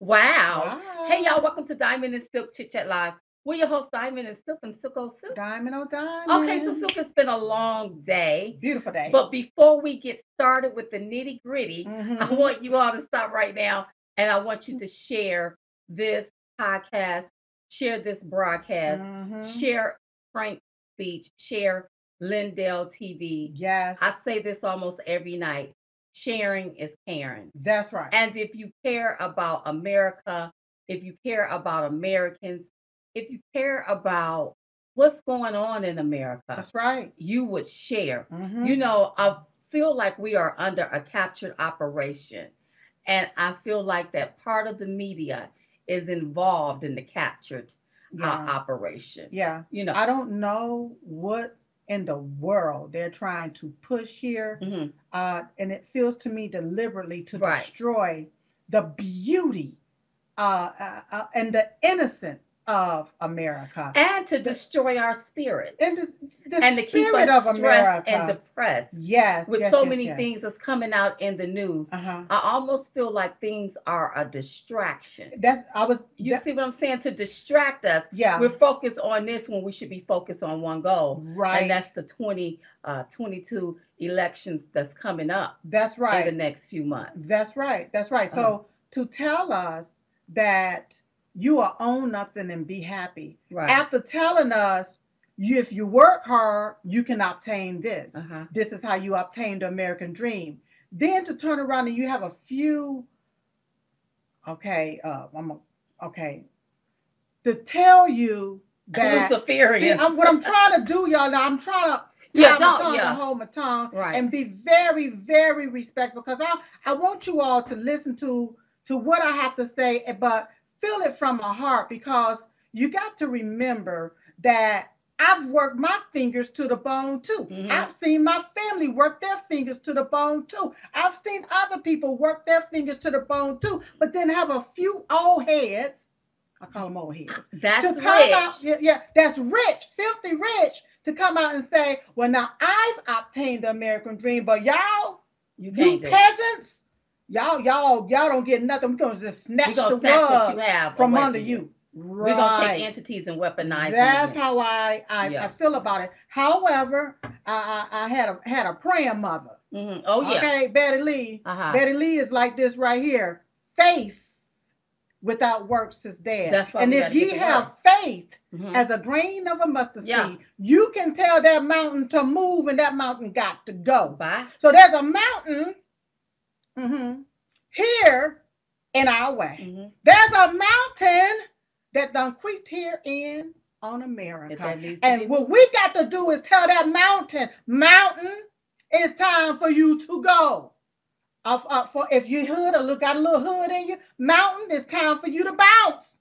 Wow. Hey, y'all, welcome to Diamond and Silk Chit Chat Live. We're your host, Diamond and Silk and Silk Silk. Diamond oh diamond. Okay, so Silk, it's been a long day. Beautiful day. But before we get started with the nitty gritty, Mhm. I want you all to stop right now and I want you to share this podcast, share this broadcast, Mhm. share Frank's speech, share Lindell TV. Yes, I say this almost every night. Sharing is caring. that's right. And if you care about America, if you care about Americans, if you care about what's going on in America, that's right. you would share. Mhm. You know, I feel like we are under a captured operation. And I feel like that part of the media is involved in the captured uh, operation. yeah. You know, I don't know what in the world they're trying to push here, mhm. uh, and it feels to me deliberately to Right. destroy the beauty uh, uh, uh, and the innocent of America and to destroy our spirit and the, the and to keep us of stressed America. and depressed yes, with yes, so yes, many yes. things that's coming out in the news. Uh-huh. I almost feel like things are a distraction. That's I was. You that- see what I'm saying? To distract us, yeah. we're focused on this when we should be focused on one goal, right. and that's the 20, uh, 22 elections that's coming up That's right. in the next few months. That's right. That's right. Uh-huh. So to tell us that you are own nothing and be happy, Right. after telling us you, if you work hard, you can obtain this. Uh-huh. This is how you obtain the American dream. Then to turn around and you have a few, okay, uh, I'm a, okay, to tell you that. See, Luciferians. I'm, what I'm trying to do, y'all. Now I'm trying to Yeah, don't- yeah. hold my tongue Right. and be very, very respectful because I, I want you all to listen to to what I have to say, eh, but feel it from my heart because you got to remember that I've worked my fingers to the bone too. Mhm. I've seen my family work their fingers to the bone too. I've seen other people work their fingers to the bone too, but then have a few old heads. I call them old heads That's to come rich. out, yeah, yeah, that's rich, filthy rich, to come out and say, well, now I've obtained the American dream, but y'all, You you can't do. it. peasants, y'all, y'all, y'all don't get nothing. We're gonna just snatch gonna the snatch what rug you have from under from you. We're gonna take entities and weaponize That's how I, I, Yeah. I feel about it. However, I, I, I had a had a praying mother. Mhm. Oh yeah. Okay, Betty Lee. Uh-huh. Betty Lee is like this right here. Faith without works is dead. And if ye have works. faith Mhm. as a grain of a mustard Yeah. seed, you can tell that mountain to move and that mountain got to go. Bye. So there's a mountain mhm, here in our way. Mhm. There's a mountain that done creeped here in on America. that needs to And what we got to do is tell that mountain, mountain, it's time for you to go. Uh, uh, for if you hood or look got a little hood in you, mountain, it's time for you to bounce.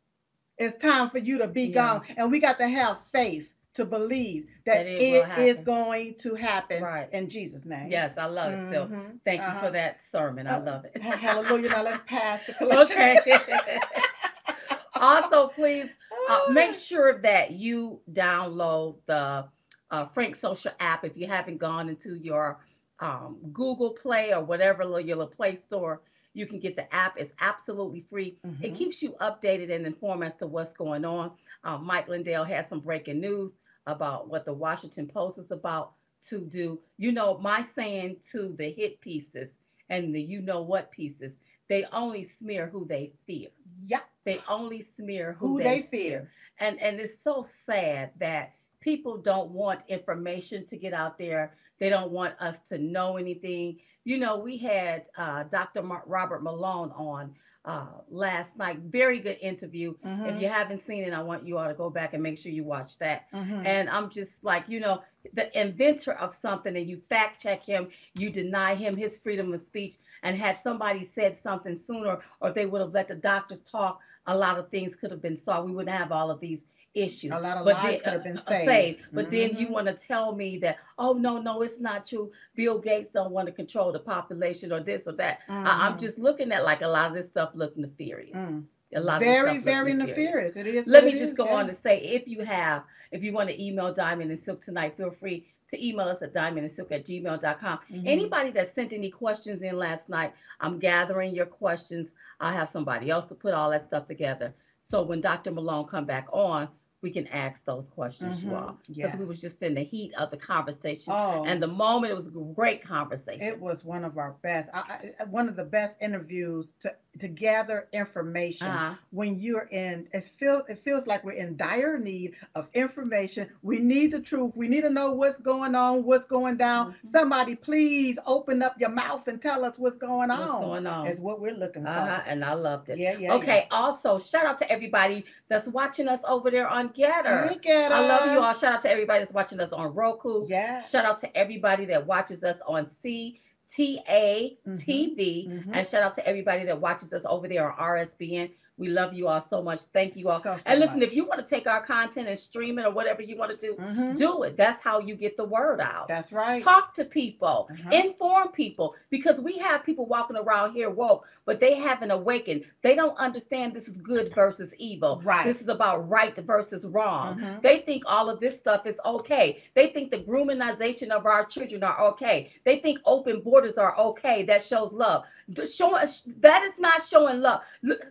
It's time for you to be Yeah. gone. And we got to have faith to believe that, That it it is going to happen Right. in Jesus' name. Yes, I love it. Phil. Mhm. Thank you Uh-huh. for that sermon. I Uh, love it. Hallelujah. Now let's pass the collection. okay. also, please uh, make sure that you download the uh, Frank Social app if you haven't gone into your um, Google Play or whatever your little Play Store. You can get the app. It's absolutely free. It Mhm. keeps you updated and informed as to what's going on. Um, Mike Lindell had some breaking news about what the Washington Post is about to do. You know, my saying to the hit pieces and the you know what pieces, they only smear who they fear. Yep. They only smear who, Who they, they fear. fear. And and it's so sad that people don't want information to get out there. They don't want us to know anything. You know, we had uh, Dr. Mar- Robert Malone on uh, last night. Very good interview. If Mhm. you haven't seen it, I want you all to go back and make sure you watch that. Mhm. And I'm just like, you know, the inventor of something and you fact check him, you deny him his freedom of speech. And had somebody said something sooner, or if they would have let the doctors talk, a lot of things could have been solved. We wouldn't have all of these issues. A lot of But lives then- could have been uh, saved. But then you Mhm. want to tell me that, oh no, no, it's not true. Bill Gates don't want to control the population or this or that. I, I'm Mhm. just looking at like a lot of this stuff look nefarious. Mm. A lot of very, very nefarious. It is. let me just is, go on to say if you have if you want to email diamond and silk tonight feel free to email us at diamondandsilk at gmail.com. Mhm. Anybody that sent any questions in last night, I'm gathering your questions. I have somebody else to put all that stuff together. So when Dr. Malone come back on, we can ask those questions, you Mhm. all. Because we Yes. was just in the heat of the conversation. Oh, And the moment, it was a great conversation. it was one of our best. I, I, one of the best interviews to to gather information. uh-huh. when you're in it feels it feels like we're in dire need of information we need the truth we need to know what's going on what's going down Mhm. somebody please open up your mouth and tell us what's going What's on going on? is what we're looking for Uh-huh. And I loved it. yeah yeah Okay, also shout out to everybody that's watching us over there on Gettr. Look at I love you all. Shout out to everybody that's watching us on Roku. yeah Shout out to everybody that watches us on CTA TV. Mhm. And shout out to everybody that watches us over there on RSBN. We love you all so much. Thank you all. So, so and listen, much. if you want to take our content and stream it or whatever you want to do, Mhm. do it. That's how you get the word out. that's right Talk to people, Uh-huh. inform people, because we have people walking around here woke, but they haven't awakened. They don't understand this is good versus evil. Right. This is about right versus wrong. Mhm. They think all of this stuff is okay. They think the groominization of our children are okay. They think open borders are okay. That shows love. The show, that is not showing love.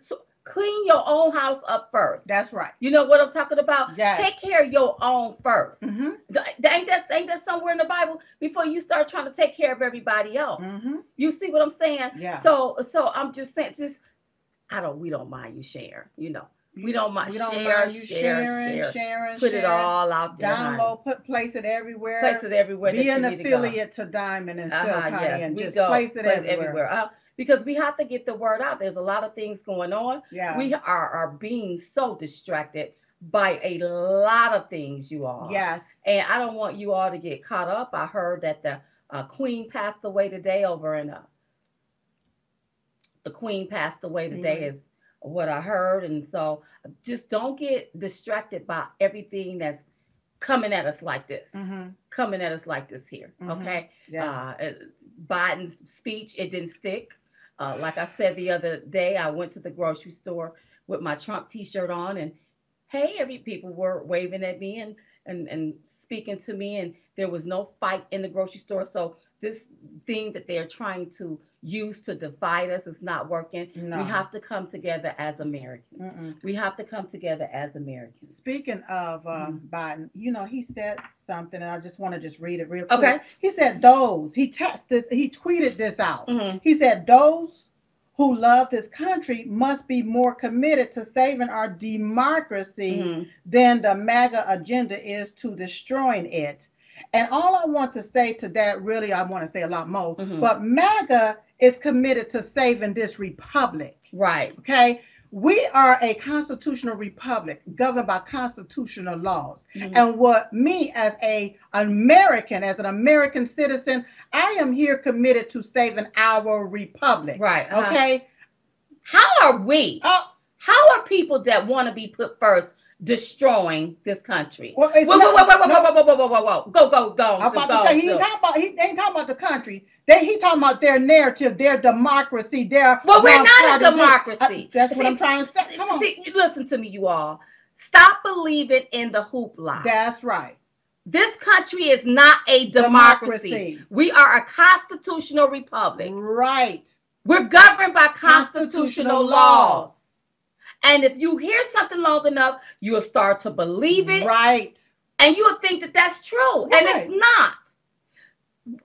So clean your own house up first. that's right you know what I'm talking about? Yes. Take care of your own 1st mm-hmm. Ain't that ain't that somewhere in the Bible before you start trying to take care of everybody else? Mm-hmm. You see what I'm saying? yeah So so I'm just saying, just I don't we don't mind you sharing. You know, we don't mind we don't share, mind you share, sharing share. sharing Put it all out there. honey. download put place it everywhere Place it everywhere. be an need to affiliate to diamond and silk Uh-huh, honey yes, and we just go place it everywhere, Uh, because we have to get the word out. There's a lot of things going on. yeah We are are being so distracted by a lot of things, you all. yes And I don't want you all to get caught up. I heard that the uh, Queen passed away today over in uh, the Queen passed away today Mhm. is what I heard, and so just don't get distracted by everything that's coming at us like this, Mhm. coming at us like this here. Mhm. Okay, yeah uh, Biden's speech it didn't stick. Uh, like I said the other day, I went to the grocery store with my Trump T-shirt on, and hey, every people were waving at me and and and speaking to me, and there was no fight in the grocery store. So this thing that they're trying to use to divide us is not working. No. We have to come together as Americans. Mm-mm. We have to come together as Americans. Speaking of um, Mm-hmm. Biden, you know, he said something, and I just want to just read it real quick. Okay. He said, "Those." He texted this. He tweeted this out. Mm-hmm. He said, "Those who love this country must be more committed to saving our democracy Mm-hmm. than the MAGA agenda is to destroying it." And all I want to say to that, really, I want to say a lot more, Mhm. but MAGA is committed to saving this republic. Right. Okay. We are a constitutional republic governed by constitutional laws. Mhm. And what me as a American, as an American citizen, I am here committed to saving our republic. Right. uh-huh. Okay. How are we? Oh, How are people that want to be put first destroying this country? well, Whoa, whoa, whoa, whoa, whoa, no, whoa, whoa, whoa, whoa, whoa, whoa. Go, go, go. I'm about go, to say he go. ain't talking about he ain't talking about the country. They he talking about their narrative, their democracy, their Well, we're not a democracy. Uh, that's what I'm trying to say. Come on. See, listen to me, you all. Stop believing in the hoopla. That's right. this country is not a democracy. Democracy. We are a constitutional republic. Right. We're governed by constitutional laws. And if you hear something long enough, you'll start to believe it Right. and you'll think that that's true. And it's not.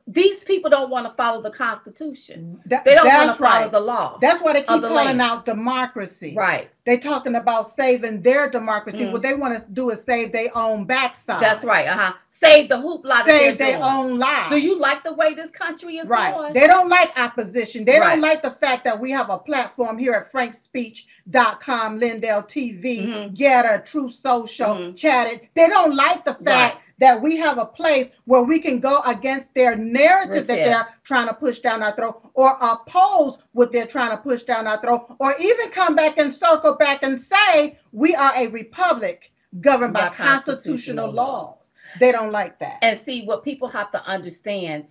These people don't want to follow the Constitution. That- They don't want to follow right. the law. That's why they keep the calling land. out democracy. right. They're talking about saving their democracy. Mhm. What they want to do is save their own backside. That's right. Uh huh. Save the hoopla Save their own lives. Do you like the way this country is Right. going? They don't like opposition. They Right. don't like the fact that we have a platform here at frankspeech.com, Lindell TV, Mhm. Gettr, Truth Social, Mhm. Chatted. They don't like the fact. That we have a place where we can go against their narrative that it. they're trying to push down our throat or oppose what they're trying to push down our throat or even come back and circle back and say we are a republic governed by, By constitutional, constitutional laws. laws. They don't like that. And see what people have to understand.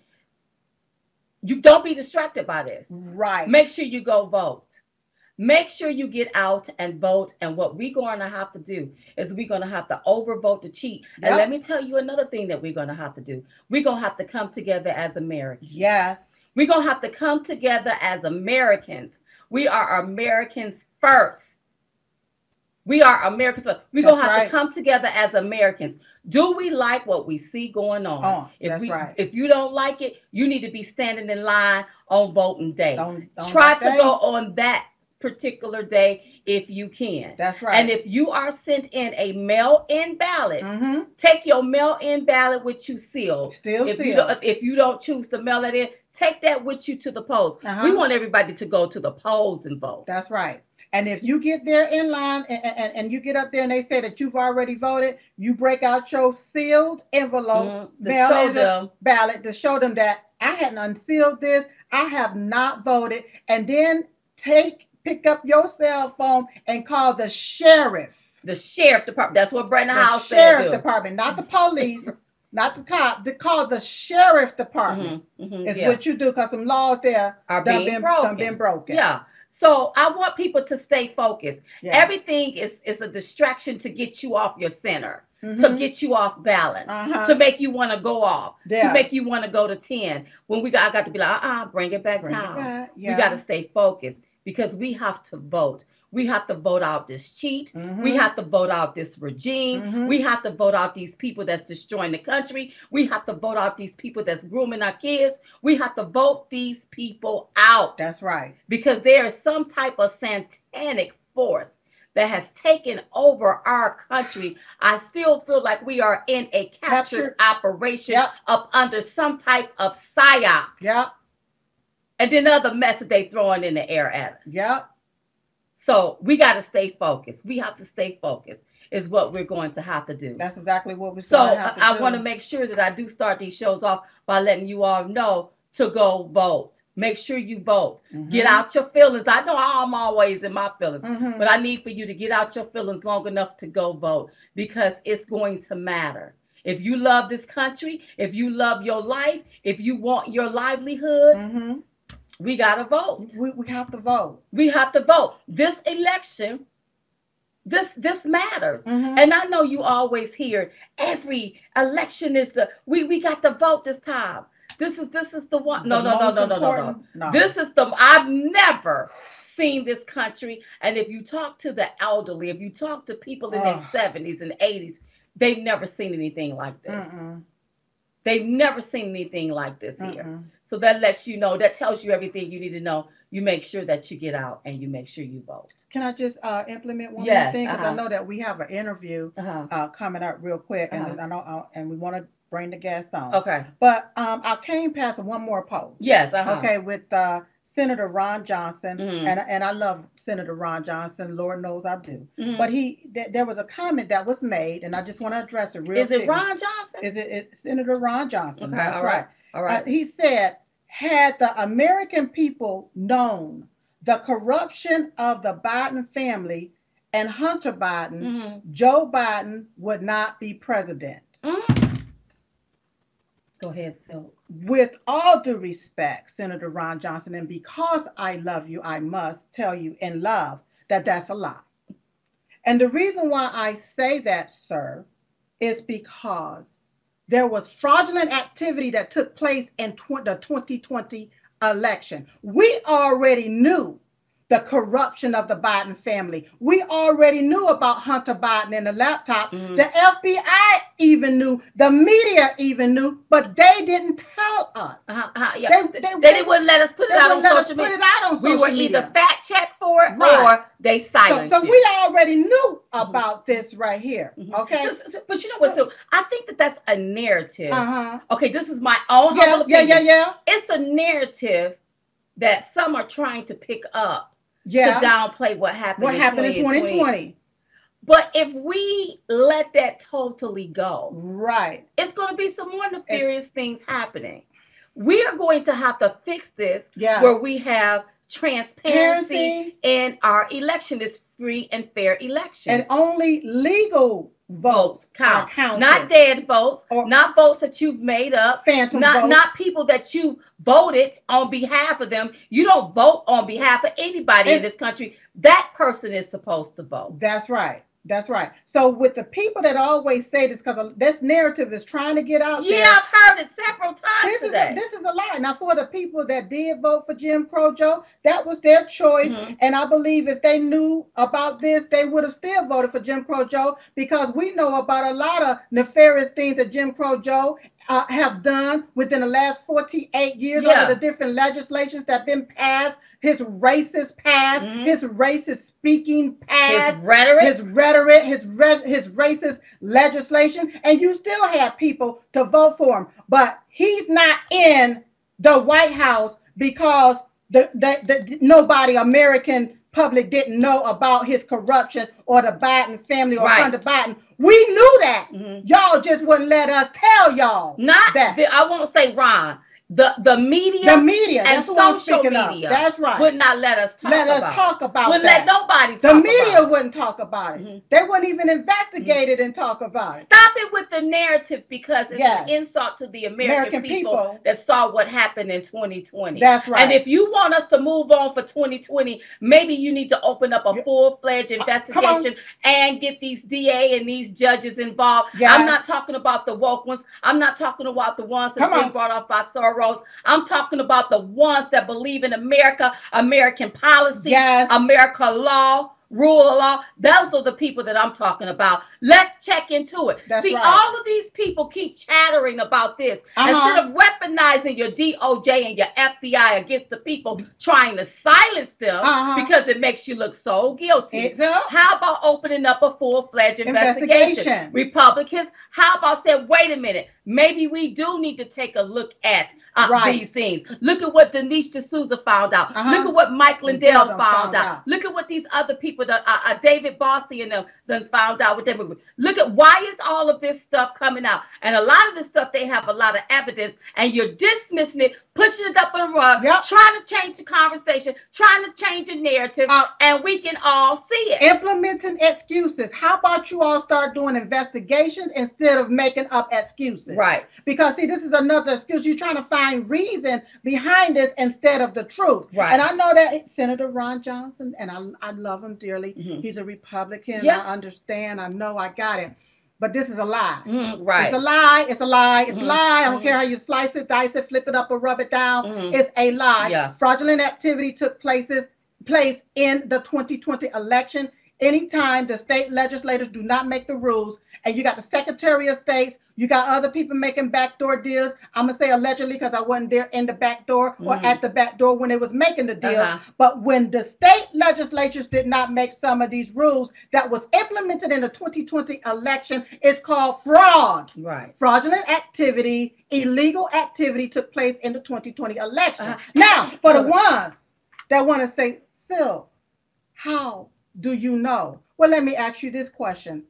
You don't be distracted by this. right. Make sure you go vote. Make sure you get out and vote. And what we're going to have to do is we're going to have to overvote to cheat. And let me tell you another thing that we're going to have to do. We're going to have to come together as Americans. Yes. We're going to have to come together as Americans. We are Americans first. We are Americans. first. We're going to have right. to come together as Americans. Do we like what we see going on? Oh, if that's we, right. If you don't like it, you need to be standing in line on voting day. Don't, don't Try to go on that particular day if you can. That's right. And if you are sent in a mail-in ballot, mm-hmm. take your mail-in ballot with you sealed. Still, If still. you don't, if you don't choose to mail it in, take that with you to the polls. Uh-huh. We want everybody to go to the polls and vote. That's right. And if you get there in line and, and, and you get up there and they say that you've already voted, you break out your sealed envelope mail them, ballot to show them that I hadn't unsealed this, I have not voted, and then take pick up your cell phone and call the sheriff. the sheriff department. That's what The House sheriff said. do. department, not the police, not the cop. They call the sheriff department. Mhm, mhm, Is yeah. what you do because some laws there are being been, broken. been broken. Yeah. So I want people to stay focused. Yeah. Everything is is a distraction to get you off your center, to Mhm. get you off balance, Uh-huh. to make you want to go off, Yeah. to make you want to go to 10. When we got I got to be like, uh-uh, bring it back Bring it down. back, We got to stay focused because we have to vote. We have to vote out this cheat. We Mhm. have to vote out this regime. Mhm. We have to vote out these people that's destroying the country. We have to vote out these people that's grooming our kids. We have to vote these people out That's right. because there is some type of satanic force that has taken over our country. I still feel like we are in a captured Captured. operation Yep. up under some type of psyops. Yep. And then other mess that they throwing in the air at us. Yep. So we got to stay focused. We have to stay focused is what we're going to have to do. That's exactly what we're So gonna have to I, I want to make sure that I do start these shows off by letting you all know to go vote. Make sure you vote. Get Mhm. out your feelings. I know I'm always in my feelings, Mhm. but I need for you to get out your feelings long enough to go vote because it's going to matter. If you love this country, if you love your life, if you want your livelihood, Mhm. We got to vote. We, we have to vote. We have to vote. This election, this this matters. Mhm. And I know you always hear every election is the we we got to vote this time. This is this is the one. No, The no, no, no, no, no, no. no. This is the I've never seen this country. And if you talk to the elderly, if you talk to people in their 70s and 80s, they've never seen anything like this. Mm-mm. They've never seen anything like this here. So that lets you know, that tells you everything you need to know. You make sure that you get out and you make sure you vote. Can I just uh, implement one Yes, more thing? Because uh-huh. I know that we have an interview Uh-huh. uh, coming up real quick, and Uh-huh. I know, uh, and we want to bring the guests on. Okay. But um, I came past one more post. Yes. Uh-huh. Okay, with uh, Senator Ron Johnson, Mhm. and and I love Senator Ron Johnson. Lord knows I do. Mhm. But he, th- there was a comment that was made, and I just want to address it real. Is it quick. Ron Johnson? Is it it's Senator Ron Johnson? Okay, That's right. All Uh, he said, had the American people known the corruption of the Biden family and Hunter Biden, Mhm. Joe Biden would not be president. Mhm. Go ahead, Phil. With all due respect, Senator Ron Johnson, and because I love you, I must tell you in love that that's a lie. And the reason why I say that, sir, is because there was fraudulent activity that took place in tw- the 2020 election. We already knew the corruption of the Biden family. We already knew about Hunter Biden and the laptop. Mhm. The FBI even knew, the media even knew, but they didn't tell us. Uh-huh, uh-huh, yeah. They- They, they- they, wouldn't let us put it out on let us social put media. it out on We social were media. either fact checked for it Right. or they So, silenced so you. we already knew about this right here. Mhm. Okay. So- so- but you know what? So I think that that's a narrative. Uh huh. Okay, this is my own Yeah, humble yeah, yeah, yeah, It's a narrative that some are trying to pick up yeah. to downplay what happened. What in happened in 2020. 2020? But if we let that totally go, Right. it's going to be some more nefarious things happening. We are going to have to fix this Yeah. where we have transparency Transparency. in our election. is free and fair elections. And only legal votes count, are counted. not dead votes, Or- not votes that you've made up, phantom not votes. not people that you voted on behalf of them. You don't vote on behalf of anybody in this country. That person is supposed to vote. That's right. That's right. So with the people that always say this, because this narrative is trying to get out there. Yeah, I've heard it several times This is, today. a, this is a lie. Now, for the people that did vote for Jim Crow Joe, that was their choice. Mhm. And I believe if they knew about this, they would have still voted for Jim Crow Joe because we know about a lot of nefarious things that Jim Crow Joe uh, have done within the last 48 years Yeah. under the different legislations that have been passed, his racist past, Mhm. his racist speaking past, His rhetoric. his rhetoric, his re- his racist legislation, and you still have people to vote for him. But he's not in the White House because the, the, the nobody American public didn't know about his corruption or the Biden family or Right. Hunter Biden. We knew that. Mhm. Y'all just wouldn't let us tell y'all. Not that. the, I won't say Ron. The the media The media, and that's what I'm social media of. That's right. would not let us talk let us about. talk about Wouldn't let nobody talk about the media wouldn't talk about it. Mhm. They wouldn't even investigate it and talk about it. Stop it with the narrative because it's Yes. an insult to the American, American people, people. that saw what happened in 2020. That's right. And if you want us to move on for 2020, maybe you need to open up a full fledged Uh, investigation and get these DA and these judges involved. Yes. I'm not talking about the woke ones. I'm not talking about the ones that's Come been brought off by Soros. I'm talking about the ones that believe in America, American policy, Yes. America law, rule of law. Those are the people that I'm talking about. Let's check into it. That's See, right. all of these people keep chattering about this Uh-huh. instead of weaponizing your DOJ and your FBI against the people trying to silence them Uh-huh. because it makes you look so guilty. How about opening up a full-fledged investigation? Investigation. Republicans, how about saying, wait a minute, maybe we do need to take a look at uh, Right. these things. Look at what Dinesh D'Souza found out. Uh-huh. Look at what Mike Lindell found, found out. out. Look at what these other people, that, uh, uh, David Bossie and them, done found out with them. Look at why is all of this stuff coming out? And a lot of this stuff, they have a lot of evidence, and you're dismissing it, pushing it up on the rug, Yep. trying to change the conversation, trying to change the narrative, Uh, and we can all see it. implementing excuses. How about you all start doing investigations instead of making up excuses? Right. Because see, this is another excuse. You're trying to find reason behind this instead of the truth. Right. And I know that Senator Ron Johnson, and I, I love him dearly. Mhm. He's a Republican. Yeah. I understand. I know. I got it. But this is a lie. Mhm, right. It's a lie. It's a lie. It's Mhm. a lie. I don't Mhm. care how you slice it, dice it, flip it up, or rub it down. Mhm. It's a lie. Yeah. Fraudulent activity took places place in the 2020 election. Anytime the state legislators do not make the rules, and you got the Secretary of States, you got other people making backdoor deals. I'm gonna say allegedly because I wasn't there in the back door or Mhm. at the back door when they was making the deal. Uh-huh. But when the state legislatures did not make some of these rules that was implemented in the 2020 election, it's called fraud. Right. Fraudulent activity, illegal activity took place in the 2020 election. Uh-huh. Now, for the ones that want to say, Sil, how do you know? Well, let me ask you this question.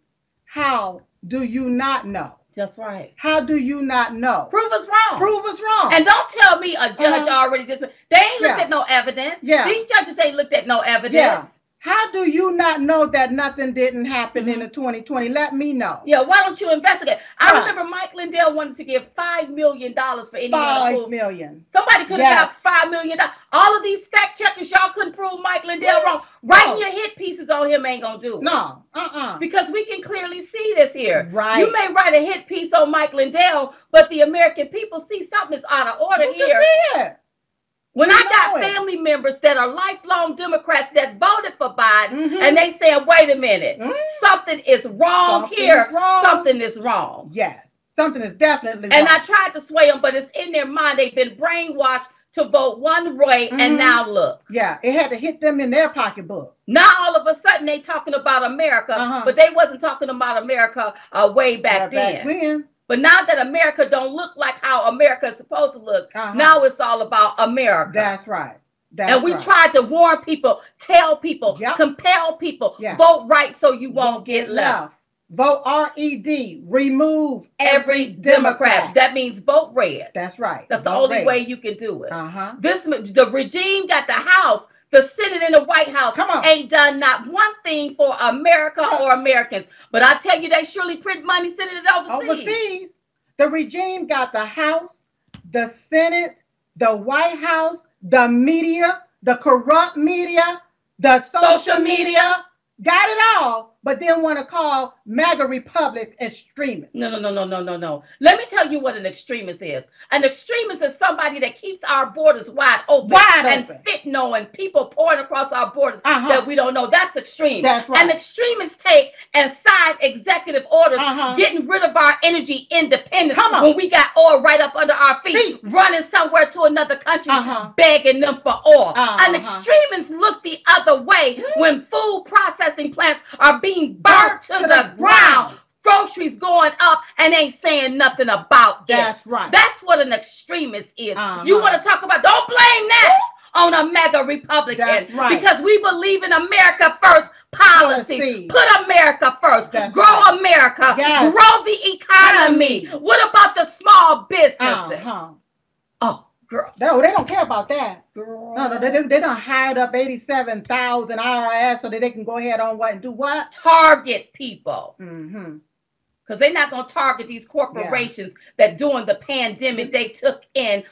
How do you not know? That's right. How do you not know? Prove us wrong. Prove us wrong. And don't tell me a judge Uh-huh. already this. They ain't looked Yeah. at no evidence. Yeah. These judges ain't looked at no evidence. Yeah. How do you not know that nothing didn't happen in Mhm. the 2020? Let me know. Yeah, why don't you investigate? I Right. remember Mike Lindell wanted to give five million dollars for any Five million. Somebody could have Yes. got five million dollars. All of these fact checkers, y'all couldn't prove Mike Lindell wrong. Writing No. your hit pieces on him ain't gonna do it. No. Uh-uh. Because we can clearly see this here. Right. You may write a hit piece on Mike Lindell, but the American people see something is out of order here. You here. When You I got it. family members that are lifelong Democrats that voted for Biden, Mhm. and they saying, "Wait a minute, Mhm. something is wrong Something here. is wrong. Something is wrong." Yes. Something is definitely wrong. And I tried to sway them, but it's in their mind. They've been brainwashed to vote one way, Mhm. and now look. Yeah, it had to hit them in their pocketbook. Now all of a sudden they talking about America, Uh-huh. but they wasn't talking about America uh, way back Yeah, then. when. But now that America don't look like how America is supposed to look, Uh-huh. now it's all about America. That's right. That's and we right. tried to warn people, tell people, Yep. compel people, vote right so you won't, get left. Vote R E D. Remove every Democrat. That means vote red. That's right. That's the only red. way you can do it. Uh-huh. This the regime got the House, the Senate, and the White House. Ain't done not one thing for America or Americans. But I tell you, they surely print money sending it overseas. Overseas. The regime got the House, the Senate, the White House, the media, the corrupt media, the social, Social media. media, got it all, but then want to call MAGA Republic extremists. No, no, no, no, no, no, no. Let me tell you what an extremist is. An extremist is somebody that keeps our borders wide open, Wide and open. fit knowing people pouring across our borders Uh-huh. that we don't know. That's extreme. That's right. And extremists take and sign executive orders, Uh-huh. getting rid of our energy independence Come on. when we got oil right up under our feet, Feet. running somewhere to another country, Uh-huh. begging them for oil. Uh-huh. An extremist look the other way when food processing plants are being burnt to, the, ground. Groceries going up and ain't saying nothing about that. That's right. That's what an extremist is. Uh-huh. You want to talk about, don't blame that on a MAGA Republican. That's right. Because we believe in America first policy. Policy. Put America first. That's grow right. America. Yes. Grow the economy. Economy. What about the small businesses? Uh-huh. Oh, girl. No, they don't care about that. girl. No, no, they, they, they done hired up 87,000 IRS so that they can go ahead on what and do what? Target people. Mm-hmm. because they're not going to target these corporations that during the pandemic they took in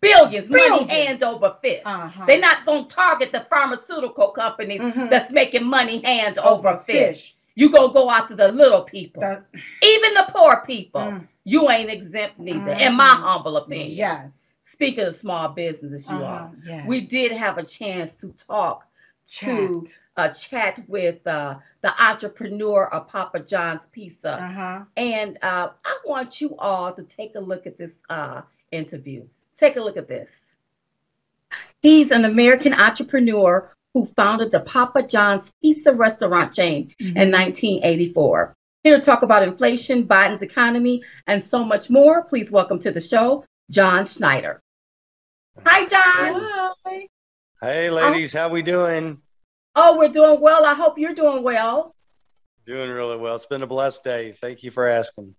billions, money Billions. hand over fist. Uh-huh. They're not going to target the pharmaceutical companies Mhm. that's making money hand over, Over fist. fish. You gonna go after the little people, That- even the poor people. Mm. You ain't exempt neither, in my Mhm. humble opinion. yes. Speaking of small businesses, you Uh-huh. are. yes. We did have a chance to talk to Chat. a chat with uh, the entrepreneur of Papa John's Pizza. Uh-huh. And uh, I want you all to take a look at this uh, interview. Take a look at this. He's an American entrepreneur who founded the Papa John's Pizza restaurant chain in 1984. Here to talk about inflation, Biden's economy, and so much more, please welcome to the show, John Schnatter. Hi, John. Hi. Hey, oh. ladies, how we doing? Oh, we're doing well. I hope you're doing well. Doing really well. It's been a blessed day. Thank you for asking.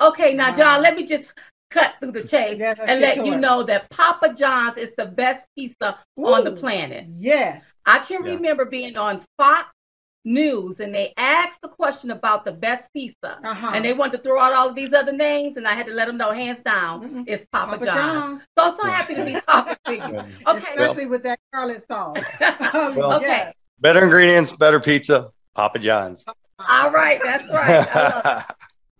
Okay, now, John, let me just cut through the chase Yes, and let you it. know that Papa John's is the best pizza on the planet. Yes. I can Yeah. remember being on Fox News and they asked the question about the best pizza. Uh-huh. And they wanted to throw out all of these other names, and I had to let them know hands down Mhm. it's Papa, Papa John's. John's. So so happy to be talking to you. Okay. Especially with that garlic sauce. Well- Okay. Yes. Better ingredients, better pizza, Papa John's. All right, that's right. I love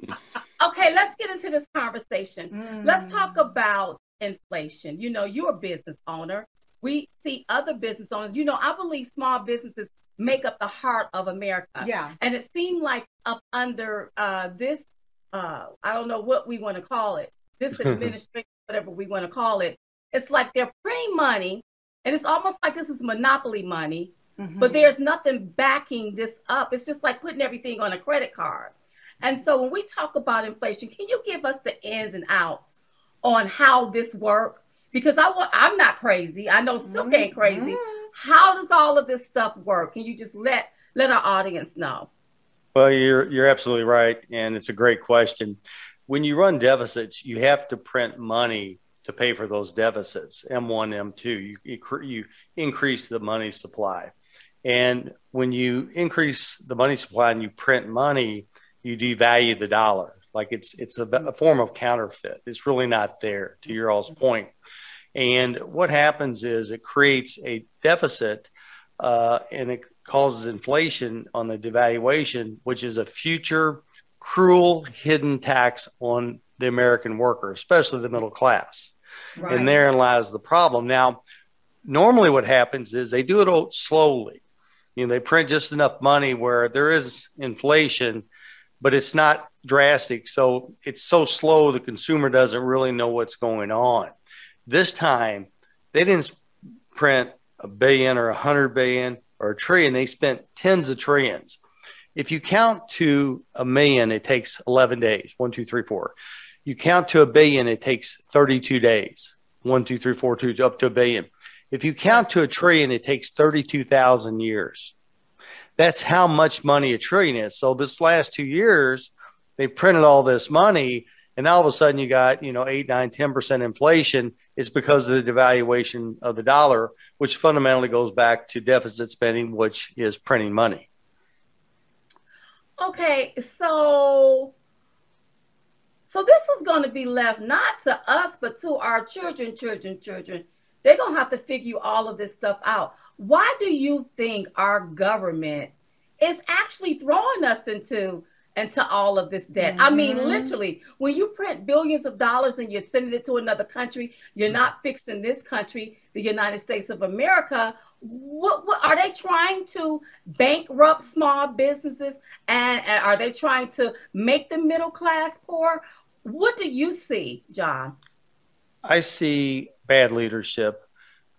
it. Okay, let's get into this conversation. Mm. Let's talk about inflation. You know, you're a business owner. We see other business owners. You know, I believe small businesses make up the heart of America. Yeah. And it seemed like up under uh, this, uh, I don't know what we want to call it, this administration, whatever we want to call it, it's like they're printing money, and it's almost like this is monopoly money, Mhm. but there's nothing backing this up. It's just like putting everything on a credit card. And so when we talk about inflation, can you give us the ins and outs on how this works? Because I want, I'm not crazy. I know Silk ain't crazy. Mhm. How does all of this stuff work? Can you just let let our audience know? well, you're you're absolutely right, and it's a great question. When you run deficits, you have to print money to pay for those deficits. M1, M2, you you, increase the money supply, and when you increase the money supply and you print money, you devalue the dollar. Like it's it's a, a form of counterfeit. It's really not there. To your all's point. And what happens is it creates a deficit uh, and it causes inflation on the devaluation, which is a future cruel hidden tax on the American worker, especially the middle class. And therein lies the problem. Now, normally what happens is they do it all slowly. You know, they print just enough money where there is inflation, but it's not drastic. So it's so slow the consumer doesn't really know what's going on. This time, they didn't print a billion or a hundred billion or a trillion. They spent tens of trillions. If you count to a million, it takes 11 days. One, two, three, four. You count to a billion, it takes 32 days. One, two, three, four, two, up to a billion. If you count to a trillion, it takes 32,000 years. That's how much money a trillion is. So this last two years, they printed all this money, and all of a sudden you got you know eight, nine, ten percent inflation. It's because of the devaluation of the dollar, which fundamentally goes back to deficit spending, which is printing money. Okay, so so this is going to be left not to us, but to our children, children, children. They're going to have to figure all of this stuff out. Why do you think our government is actually throwing us into into all of this debt? Mm-hmm. I mean, mm-hmm. literally, when you print billions of dollars and you're sending it to another country, you're not fixing this country, the United States of America. What, what are they trying to bankrupt small businesses and, and are they trying to make the middle class poor? What do you see, John? I see bad leadership.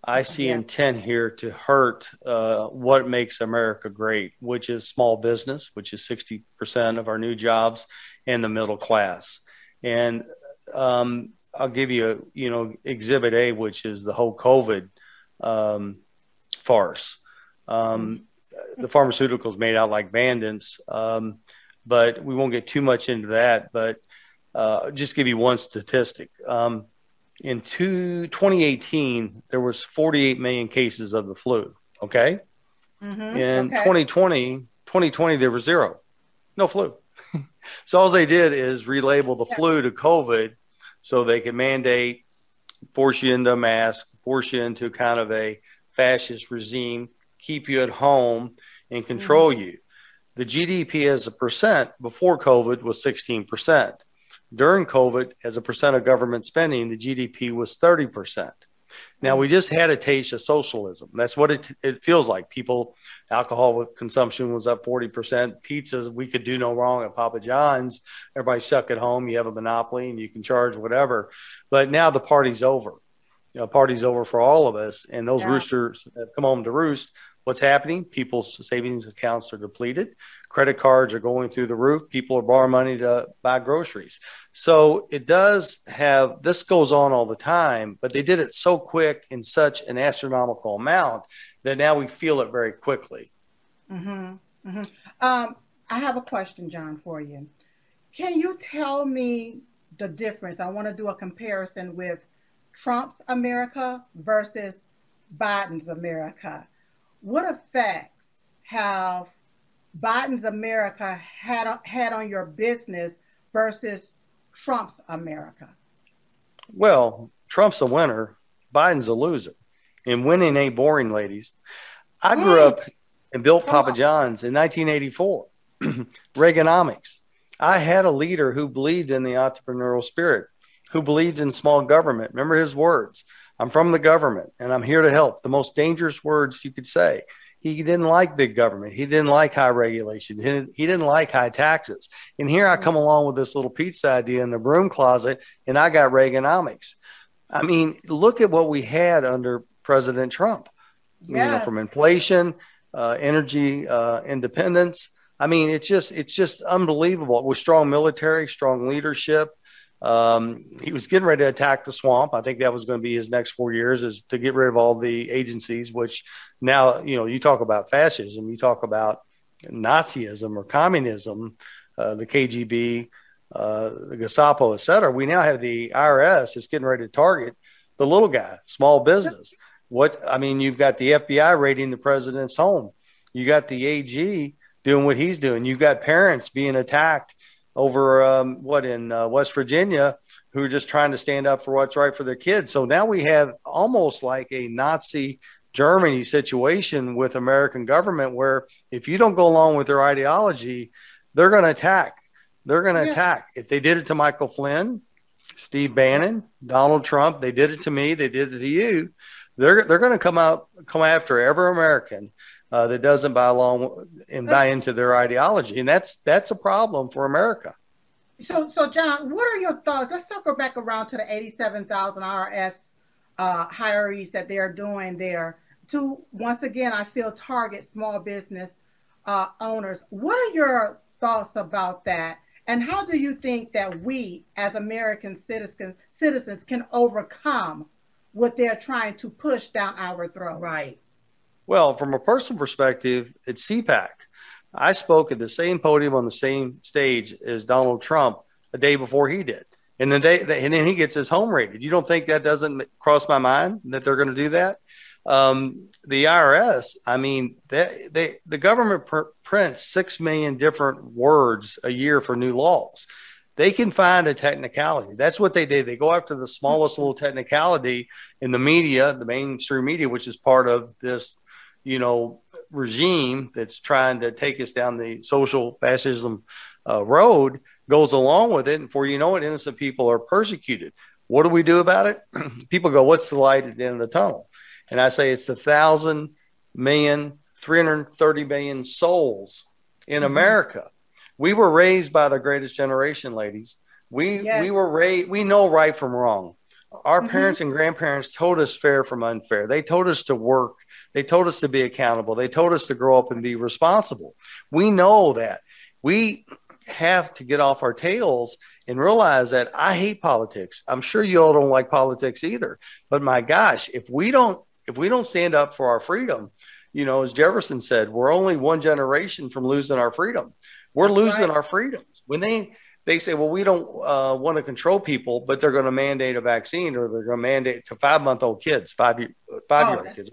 I see yeah. intent here to hurt uh, what makes America great, which is small business, which is 60% of our new jobs, and the middle class. And um, I'll give you a, you know, Exhibit A, which is the whole COVID um, farce. Um, the pharmaceuticals made out like bandits, um, but we won't get too much into that. But uh, just give you one statistic. Um, in two, 2018, there was 48 million cases of the flu. Okay. Mm-hmm. In okay. 2020, 2020, there was zero, no flu. so all they did is relabel the yeah. flu to COVID so they could mandate, force you into a mask, force you into kind of a fascist regime, keep you at home and control mm-hmm. you. The GDP as a percent before COVID was 16%. During COVID, as a percent of government spending, the GDP was 30%. Now we just had a taste of socialism. That's what it, it feels like. People, alcohol consumption was up 40%. Pizzas, we could do no wrong at Papa John's. Everybody stuck at home. You have a monopoly and you can charge whatever. But now the party's over. You know, party's over for all of us. And those yeah. roosters have come home to roost. What's happening? People's savings accounts are depleted credit cards are going through the roof. People are borrowing money to buy groceries. So it does have this goes on all the time, but they did it so quick in such an astronomical amount that now we feel it very quickly. Mm-hmm. Mm-hmm. Um, I have a question, John, for you. Can you tell me the difference? I want to do a comparison with Trump's America versus Biden's America. What effects have Biden's America had had on your business versus Trump's America? Well, Trump's a winner, Biden's a loser. And winning ain't boring, ladies. I grew up and built Papa John's in 1984. Reaganomics. I had a leader who believed in the entrepreneurial spirit, who believed in small government. Remember his words I'm from the government and I'm here to help. The most dangerous words you could say he didn't like big government. He didn't like high regulation. He didn't, he didn't like high taxes. And here I come along with this little pizza idea in the broom closet, and I got Reaganomics. I mean, look at what we had under President Trump. Yes. You know, from inflation, uh, energy uh, independence. I mean, it's just it's just unbelievable. With strong military, strong leadership, um, he was getting ready to attack the swamp. I think that was going to be his next four years is to get rid of all the agencies, which now, you know, you talk about fascism, you talk about Nazism or communism, uh, the KGB, uh, the Gestapo, et cetera. We now have the IRS is getting ready to target the little guy, small business. What, I mean, you've got the FBI raiding the president's home. You got the AG doing what he's doing. You've got parents being attacked over um, what in uh, West Virginia who are just trying to stand up for what's right for their kids. So now we have almost like a Nazi Germany situation with American government where if you don't go along with their ideology, they're going to attack. They're going to yeah. attack. If they did it to Michael Flynn, Steve Bannon, Donald Trump, they did it to me, they did it to you. They're they're going to come out come after every American uh, that doesn't buy along and buy into their ideology, and that's that's a problem for America. So, so John, what are your thoughts? Let's circle back around to the eighty-seven thousand IRS uh, hires that they are doing there to once again, I feel target small business uh, owners. What are your thoughts about that? And how do you think that we, as American citizens, citizens, can overcome what they're trying to push down our throat? Right. Well, from a personal perspective, it's CPAC. I spoke at the same podium on the same stage as Donald Trump a day before he did. And then they, and then he gets his home rated. You don't think that doesn't cross my mind that they're going to do that? Um, the IRS, I mean, they, they the government pr- prints six million different words a year for new laws. They can find a technicality. That's what they did. They go after the smallest little technicality in the media, the mainstream media, which is part of this, you know, regime that's trying to take us down the social fascism uh, road goes along with it. And for you know it, innocent people are persecuted. What do we do about it? people go, What's the light at the end of the tunnel? And I say it's the thousand million, 330 million souls in mm-hmm. America. We were raised by the greatest generation, ladies. We yes. we were raised, we know right from wrong. Our mm-hmm. parents and grandparents told us fair from unfair. They told us to work. They told us to be accountable. They told us to grow up and be responsible. We know that. We have to get off our tails and realize that I hate politics. I'm sure you all don't like politics either. But my gosh, if we don't if we don't stand up for our freedom, you know, as Jefferson said, we're only one generation from losing our freedom. We're That's losing right. our freedoms. When they they say, well, we don't uh, want to control people, but they're going to mandate a vaccine or they're going to mandate to five month old kids, five year five year old oh, kids.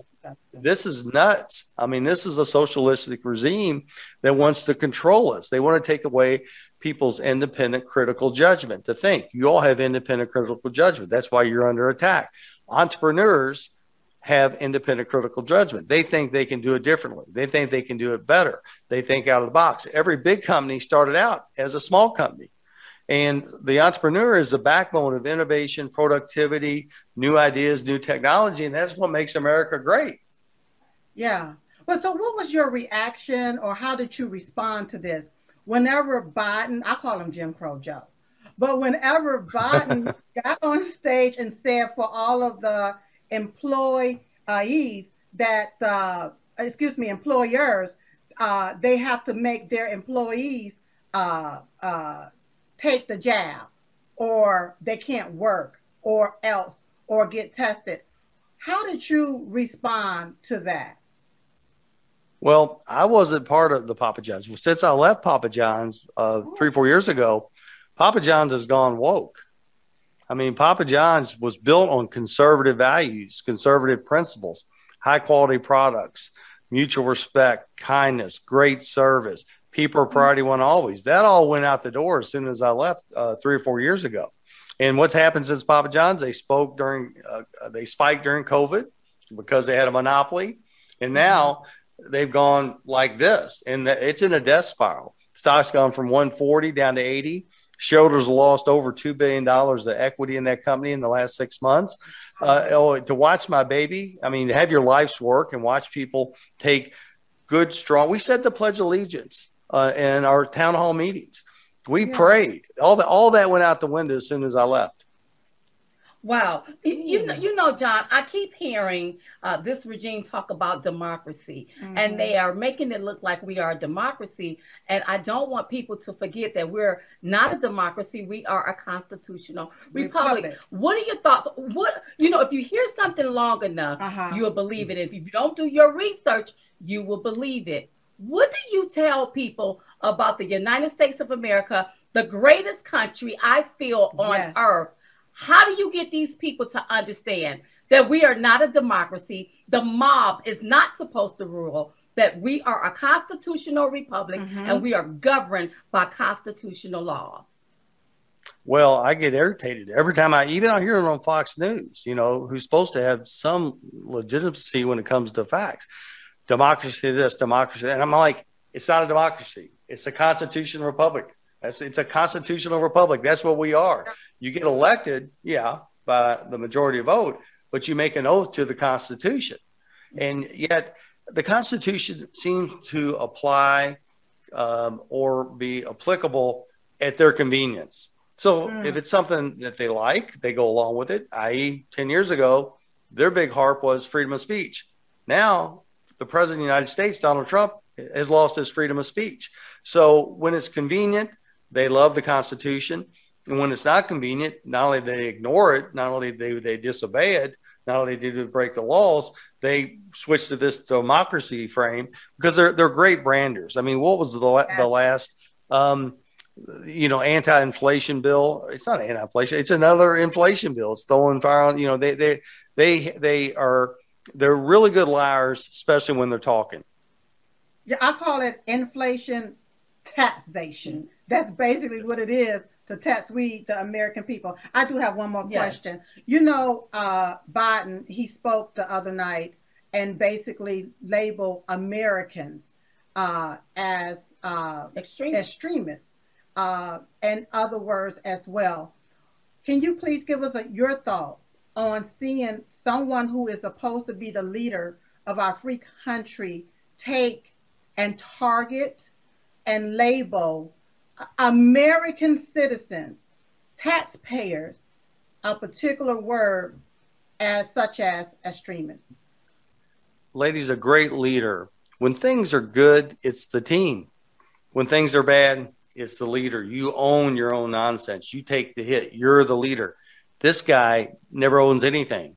This is nuts. I mean, this is a socialistic regime that wants to control us. They want to take away people's independent critical judgment to think. You all have independent critical judgment. That's why you're under attack. Entrepreneurs have independent critical judgment. They think they can do it differently. They think they can do it better. They think out of the box. Every big company started out as a small company. And the entrepreneur is the backbone of innovation, productivity, new ideas, new technology. And that's what makes America great. Yeah. Well, so what was your reaction or how did you respond to this? Whenever Biden, I call him Jim Crow Joe, but whenever Biden got on stage and said for all of the employees that, uh, excuse me, employers, uh, they have to make their employees uh, uh take the jab or they can't work or else or get tested. How did you respond to that? Well, I wasn't part of the Papa John's. Since I left Papa John's uh, three, four years ago, Papa John's has gone woke. I mean, Papa John's was built on conservative values, conservative principles, high quality products, mutual respect, kindness, great service, people mm-hmm. priority one always. That all went out the door as soon as I left uh, three or four years ago. And what's happened since Papa John's? They spoke during, uh, they spiked during COVID because they had a monopoly, and now they've gone like this, and it's in a death spiral. Stock's gone from 140 down to 80. Shoulders lost over two billion dollars of equity in that company in the last six months. Uh, oh, to watch my baby, I mean, have your life's work and watch people take good, strong. We said the Pledge of Allegiance uh, in our town hall meetings. We yeah. prayed. All that all that went out the window as soon as I left. Wow, you know, you know, John. I keep hearing uh, this regime talk about democracy, mm-hmm. and they are making it look like we are a democracy. And I don't want people to forget that we're not a democracy. We are a constitutional republic. republic. What are your thoughts? What you know, if you hear something long enough, uh-huh. you will believe it. If you don't do your research, you will believe it. What do you tell people about the United States of America, the greatest country I feel on yes. earth? How do you get these people to understand that we are not a democracy? The mob is not supposed to rule, that we are a constitutional republic mm-hmm. and we are governed by constitutional laws. Well, I get irritated every time I even I hear it on Fox News, you know, who's supposed to have some legitimacy when it comes to facts democracy this, democracy. And I'm like, it's not a democracy. It's a constitutional republic. That's, it's a constitutional republic. That's what we are. You get elected, yeah, by the majority vote, but you make an oath to the Constitution. And yet the Constitution seems to apply um, or be applicable at their convenience. So mm. if it's something that they like, they go along with it. I.e., 10 years ago, their big harp was freedom of speech. Now the president of the United States, Donald Trump, has lost his freedom of speech. So when it's convenient, they love the Constitution. And when it's not convenient, not only they ignore it, not only they, they disobey it, not only do they break the laws, they switch to this democracy frame because they're they're great branders. I mean, what was the the last um, you know anti-inflation bill? It's not anti-inflation. It's another inflation bill. It's throwing fire on. You know, they they they they are they're really good liars, especially when they're talking. Yeah, I call it inflation taxation. That's basically what it is to tax we the American people. I do have one more question. You know, uh, Biden he spoke the other night and basically labeled Americans uh, as uh, extremists uh, and other words as well. Can you please give us a, your thoughts on seeing someone who is supposed to be the leader of our free country take and target and label American citizens, taxpayers, a particular word as such as extremists. Lady's a great leader. When things are good, it's the team. When things are bad, it's the leader. You own your own nonsense. You take the hit. You're the leader. This guy never owns anything.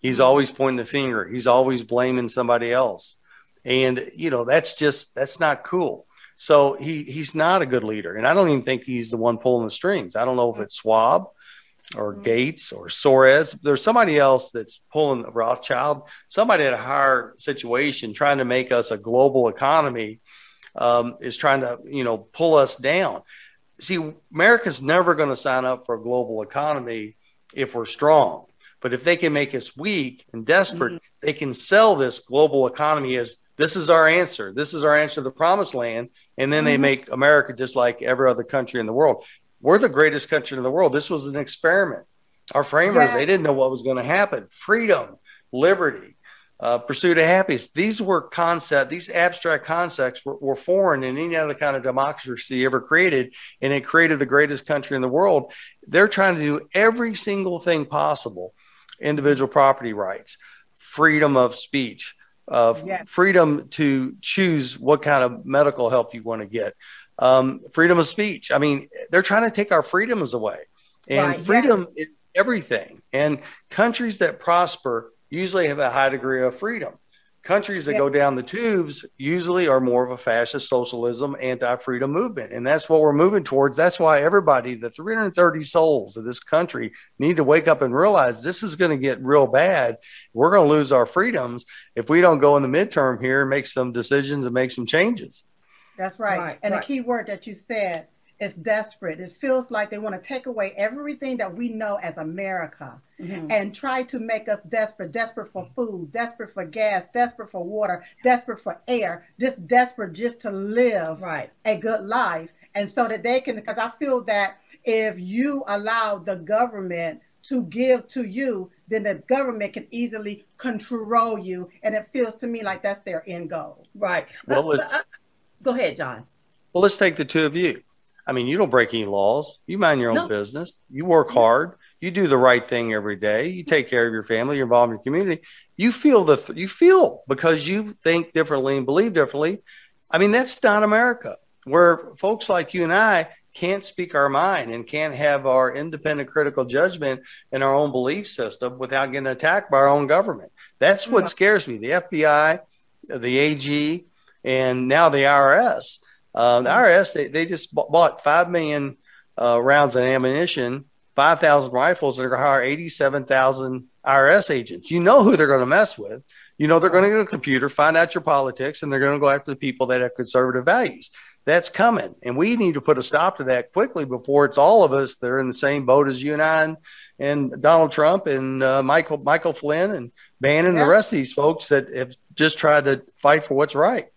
He's always pointing the finger. He's always blaming somebody else. And you know, that's just that's not cool. So he he's not a good leader, and I don't even think he's the one pulling the strings. I don't know if it's Schwab or mm-hmm. Gates or Soros. There's somebody else that's pulling Rothschild. Somebody at a higher situation trying to make us a global economy um, is trying to you know pull us down. See, America's never going to sign up for a global economy if we're strong. But if they can make us weak and desperate, mm-hmm. they can sell this global economy as this is our answer. This is our answer to the promised land. And then mm-hmm. they make America just like every other country in the world. We're the greatest country in the world. This was an experiment. Our framers, yeah. they didn't know what was going to happen. Freedom, liberty, uh, pursuit of happiness. These were concepts, these abstract concepts were, were, foreign in any other kind of democracy ever created. And it created the greatest country in the world. They're trying to do every single thing possible individual property rights, freedom of speech, of yes. freedom to choose what kind of medical help you want to get, um, freedom of speech. I mean, they're trying to take our freedoms away, and right, freedom is everything. And countries that prosper usually have a high degree of freedom. Countries that go down the tubes usually are more of a fascist socialism, anti freedom movement. And that's what we're moving towards. That's why everybody, the 330 souls of this country, need to wake up and realize this is going to get real bad. We're going to lose our freedoms if we don't go in the midterm here and make some decisions and make some changes. That's right. right and right. a key word that you said is desperate. It feels like they want to take away everything that we know as America mm-hmm. and try to make us desperate, desperate for food, desperate for gas, desperate for water, desperate for air, just desperate just to live right. a good life. And so that they can, because I feel that if you allow the government to give to you, then the government can easily control you. And it feels to me like that's their end goal. Right. Well, uh, uh, go ahead, John. Well, let's take the two of you. I mean, you don't break any laws. You mind your own no. business. You work hard. You do the right thing every day. You take care of your family. You're involved in your community. You feel the th- you feel because you think differently and believe differently. I mean, that's not America, where folks like you and I can't speak our mind and can't have our independent critical judgment in our own belief system without getting attacked by our own government. That's what scares me. The FBI, the AG, and now the IRS uh, the IRS they, they just bought five million uh, rounds of ammunition, five thousand rifles, and they're going to hire eighty-seven thousand IRS agents. You know who they're going to mess with. You know they're going to get a computer, find out your politics, and they're going to go after the people that have conservative values. That's coming, and we need to put a stop to that quickly before it's all of us that are in the same boat as you and I, and, and Donald Trump and uh, Michael Michael Flynn and Bannon yeah. and the rest of these folks that have just tried to fight for what's right.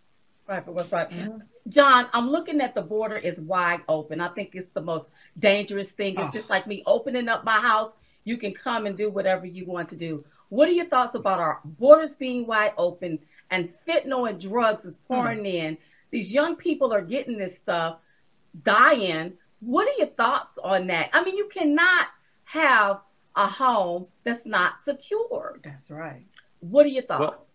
Right for what's right. Mm-hmm. John, I'm looking at the border is wide open. I think it's the most dangerous thing. It's oh. just like me opening up my house. You can come and do whatever you want to do. What are your thoughts about our borders being wide open and fentanyl and drugs is pouring mm. in? These young people are getting this stuff, dying. What are your thoughts on that? I mean, you cannot have a home that's not secured. That's right. What are your thoughts?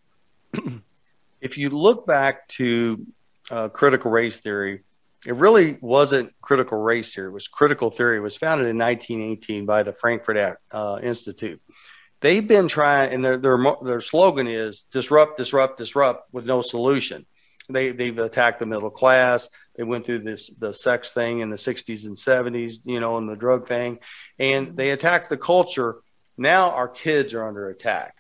Well, if you look back to uh, critical race theory, it really wasn't critical race theory. It was critical theory. It was founded in 1918 by the Frankfurt uh, Institute. they've been trying, and their their their slogan is disrupt, disrupt, disrupt with no solution. They they've attacked the middle class. They went through this the sex thing in the 60s and 70s, you know, and the drug thing, and they attacked the culture. Now our kids are under attack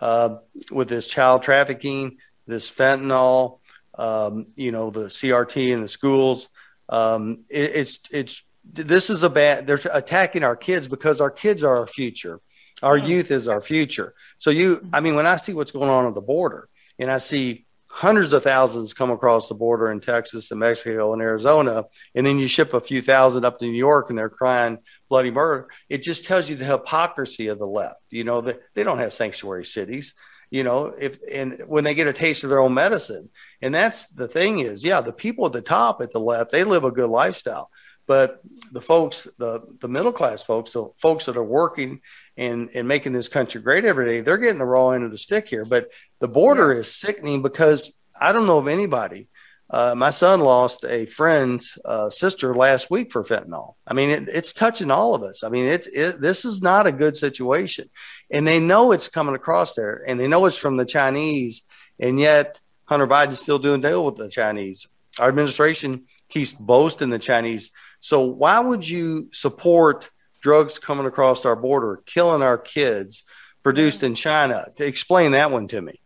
uh, with this child trafficking, this fentanyl, um, you know, the CRT and the schools. Um, it, it's it's this is a bad. They're attacking our kids because our kids are our future. Our mm-hmm. youth is our future. So you, I mean, when I see what's going on at the border, and I see hundreds of thousands come across the border in Texas and Mexico and Arizona, and then you ship a few thousand up to New York and they're crying bloody murder. It just tells you the hypocrisy of the left. You know, that they don't have sanctuary cities. You know, if and when they get a taste of their own medicine, and that's the thing is, yeah, the people at the top at the left they live a good lifestyle, but the folks, the the middle class folks, the folks that are working and and making this country great every day, they're getting the raw end of the stick here. But the border is sickening because I don't know of anybody. Uh, my son lost a friend's uh, sister last week for fentanyl. I mean, it, it's touching all of us. I mean, it's it, this is not a good situation, and they know it's coming across there, and they know it's from the Chinese, and yet Hunter Biden's still doing deal with the Chinese. Our administration keeps boasting the Chinese. So why would you support drugs coming across our border, killing our kids, produced in China? To explain that one to me.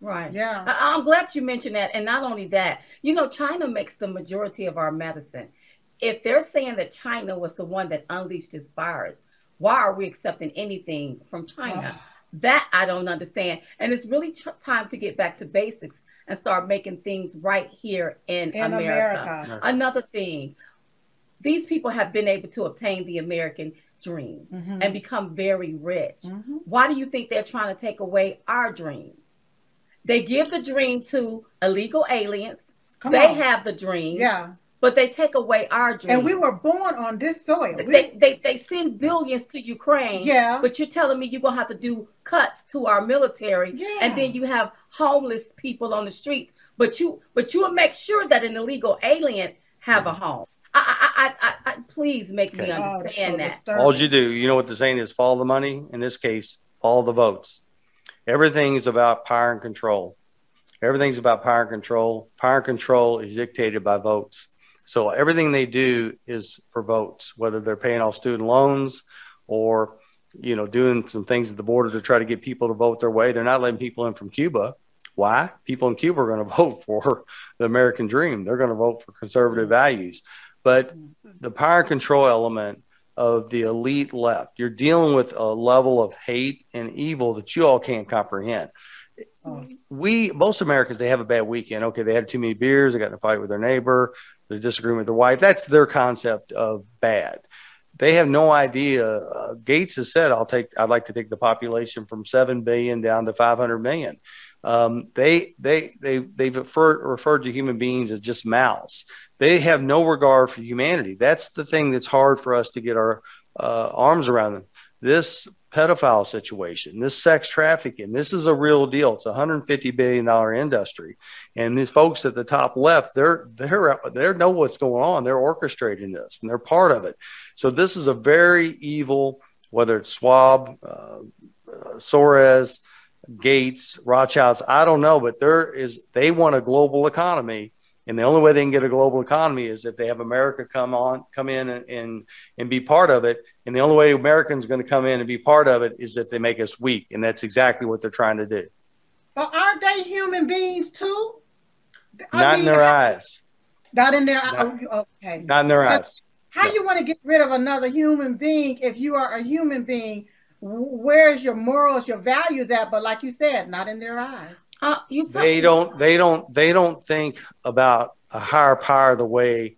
Right. Yeah. I- am glad you mentioned that. And not only that, you know, China makes the majority of our medicine. If they're saying that China was the one that unleashed this virus, why are we accepting anything from China? Oh. That I don't understand. And it's really ch- time to get back to basics and start making things right here in, in America. America. Another thing, these people have been able to obtain the American dream mm-hmm. and become very rich. Mm-hmm. Why do you think they're trying to take away our dream? They give the dream to illegal aliens. Come they on. have the dream. Yeah. But they take away our dream. And we were born on this soil. They, they, they, they send billions to Ukraine. Yeah. But you're telling me you're going to have to do cuts to our military. Yeah. And then you have homeless people on the streets. But you but you will make sure that an illegal alien have a home. I, I, I, I please make okay. me understand oh, that. All you do, you know what the saying is: follow the money. In this case, follow the votes. Everything is about power and control. Everything's about power and control. Power and control is dictated by votes. So everything they do is for votes, whether they're paying off student loans or you know doing some things at the border to try to get people to vote their way. They're not letting people in from Cuba. Why? People in Cuba are going to vote for the American dream. They're going to vote for conservative values. But the power and control element of the elite left. You're dealing with a level of hate and evil that you all can't comprehend. We most Americans they have a bad weekend. Okay, they had too many beers. They got in a fight with their neighbor. They're disagreeing with their wife. That's their concept of bad. They have no idea. Uh, Gates has said, "I'll take. I'd like to take the population from seven billion down to five hundred million. Um, they they they they've referred, referred to human beings as just mouths. They have no regard for humanity. That's the thing that's hard for us to get our uh, arms around. Them. This pedophile situation, this sex trafficking, this is a real deal. It's a 150 billion dollar industry, and these folks at the top left, they're they're they know what's going on. They're orchestrating this, and they're part of it. So this is a very evil. Whether it's Schwab, uh, Gates, Rothschilds, I don't know, but there is they want a global economy and the only way they can get a global economy is if they have America come on, come in and, and, and be part of it. And the only way Americans are going to come in and be part of it is if they make us weak. And that's exactly what they're trying to do. But aren't they human beings too? I not mean, in their eyes. Not in their eyes. Oh, okay. Not in their but eyes. How no. you want to get rid of another human being if you are a human being? Where's your morals, your values at? But like you said, not in their eyes. Uh, they don't. They don't. They don't think about a higher power the way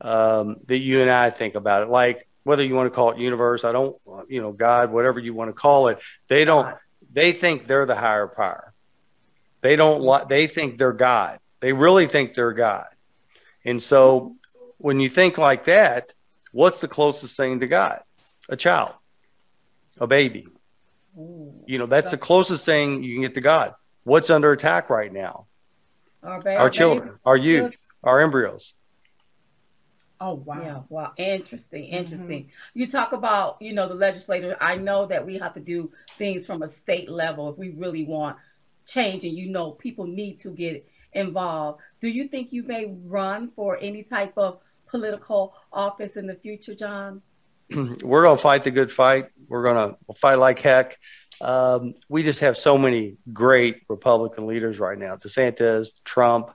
um, that you and I think about it. Like whether you want to call it universe, I don't. You know, God, whatever you want to call it. They don't. They think they're the higher power. They don't. They think they're God. They really think they're God. And so, when you think like that, what's the closest thing to God? A child, a baby. You know, that's the closest thing you can get to God what's under attack right now? Our, our children, our youth, our embryos. Oh wow. Yeah, wow, interesting, interesting. You talk about, you know, the legislator. I know that we have to do things from a state level if we really want change, and you know, people need to get involved. Do you think you may run for any type of political office in the future, John? We're going to fight the good fight. We're going to fight like heck. Um, we just have so many great Republican leaders right now DeSantis, Trump,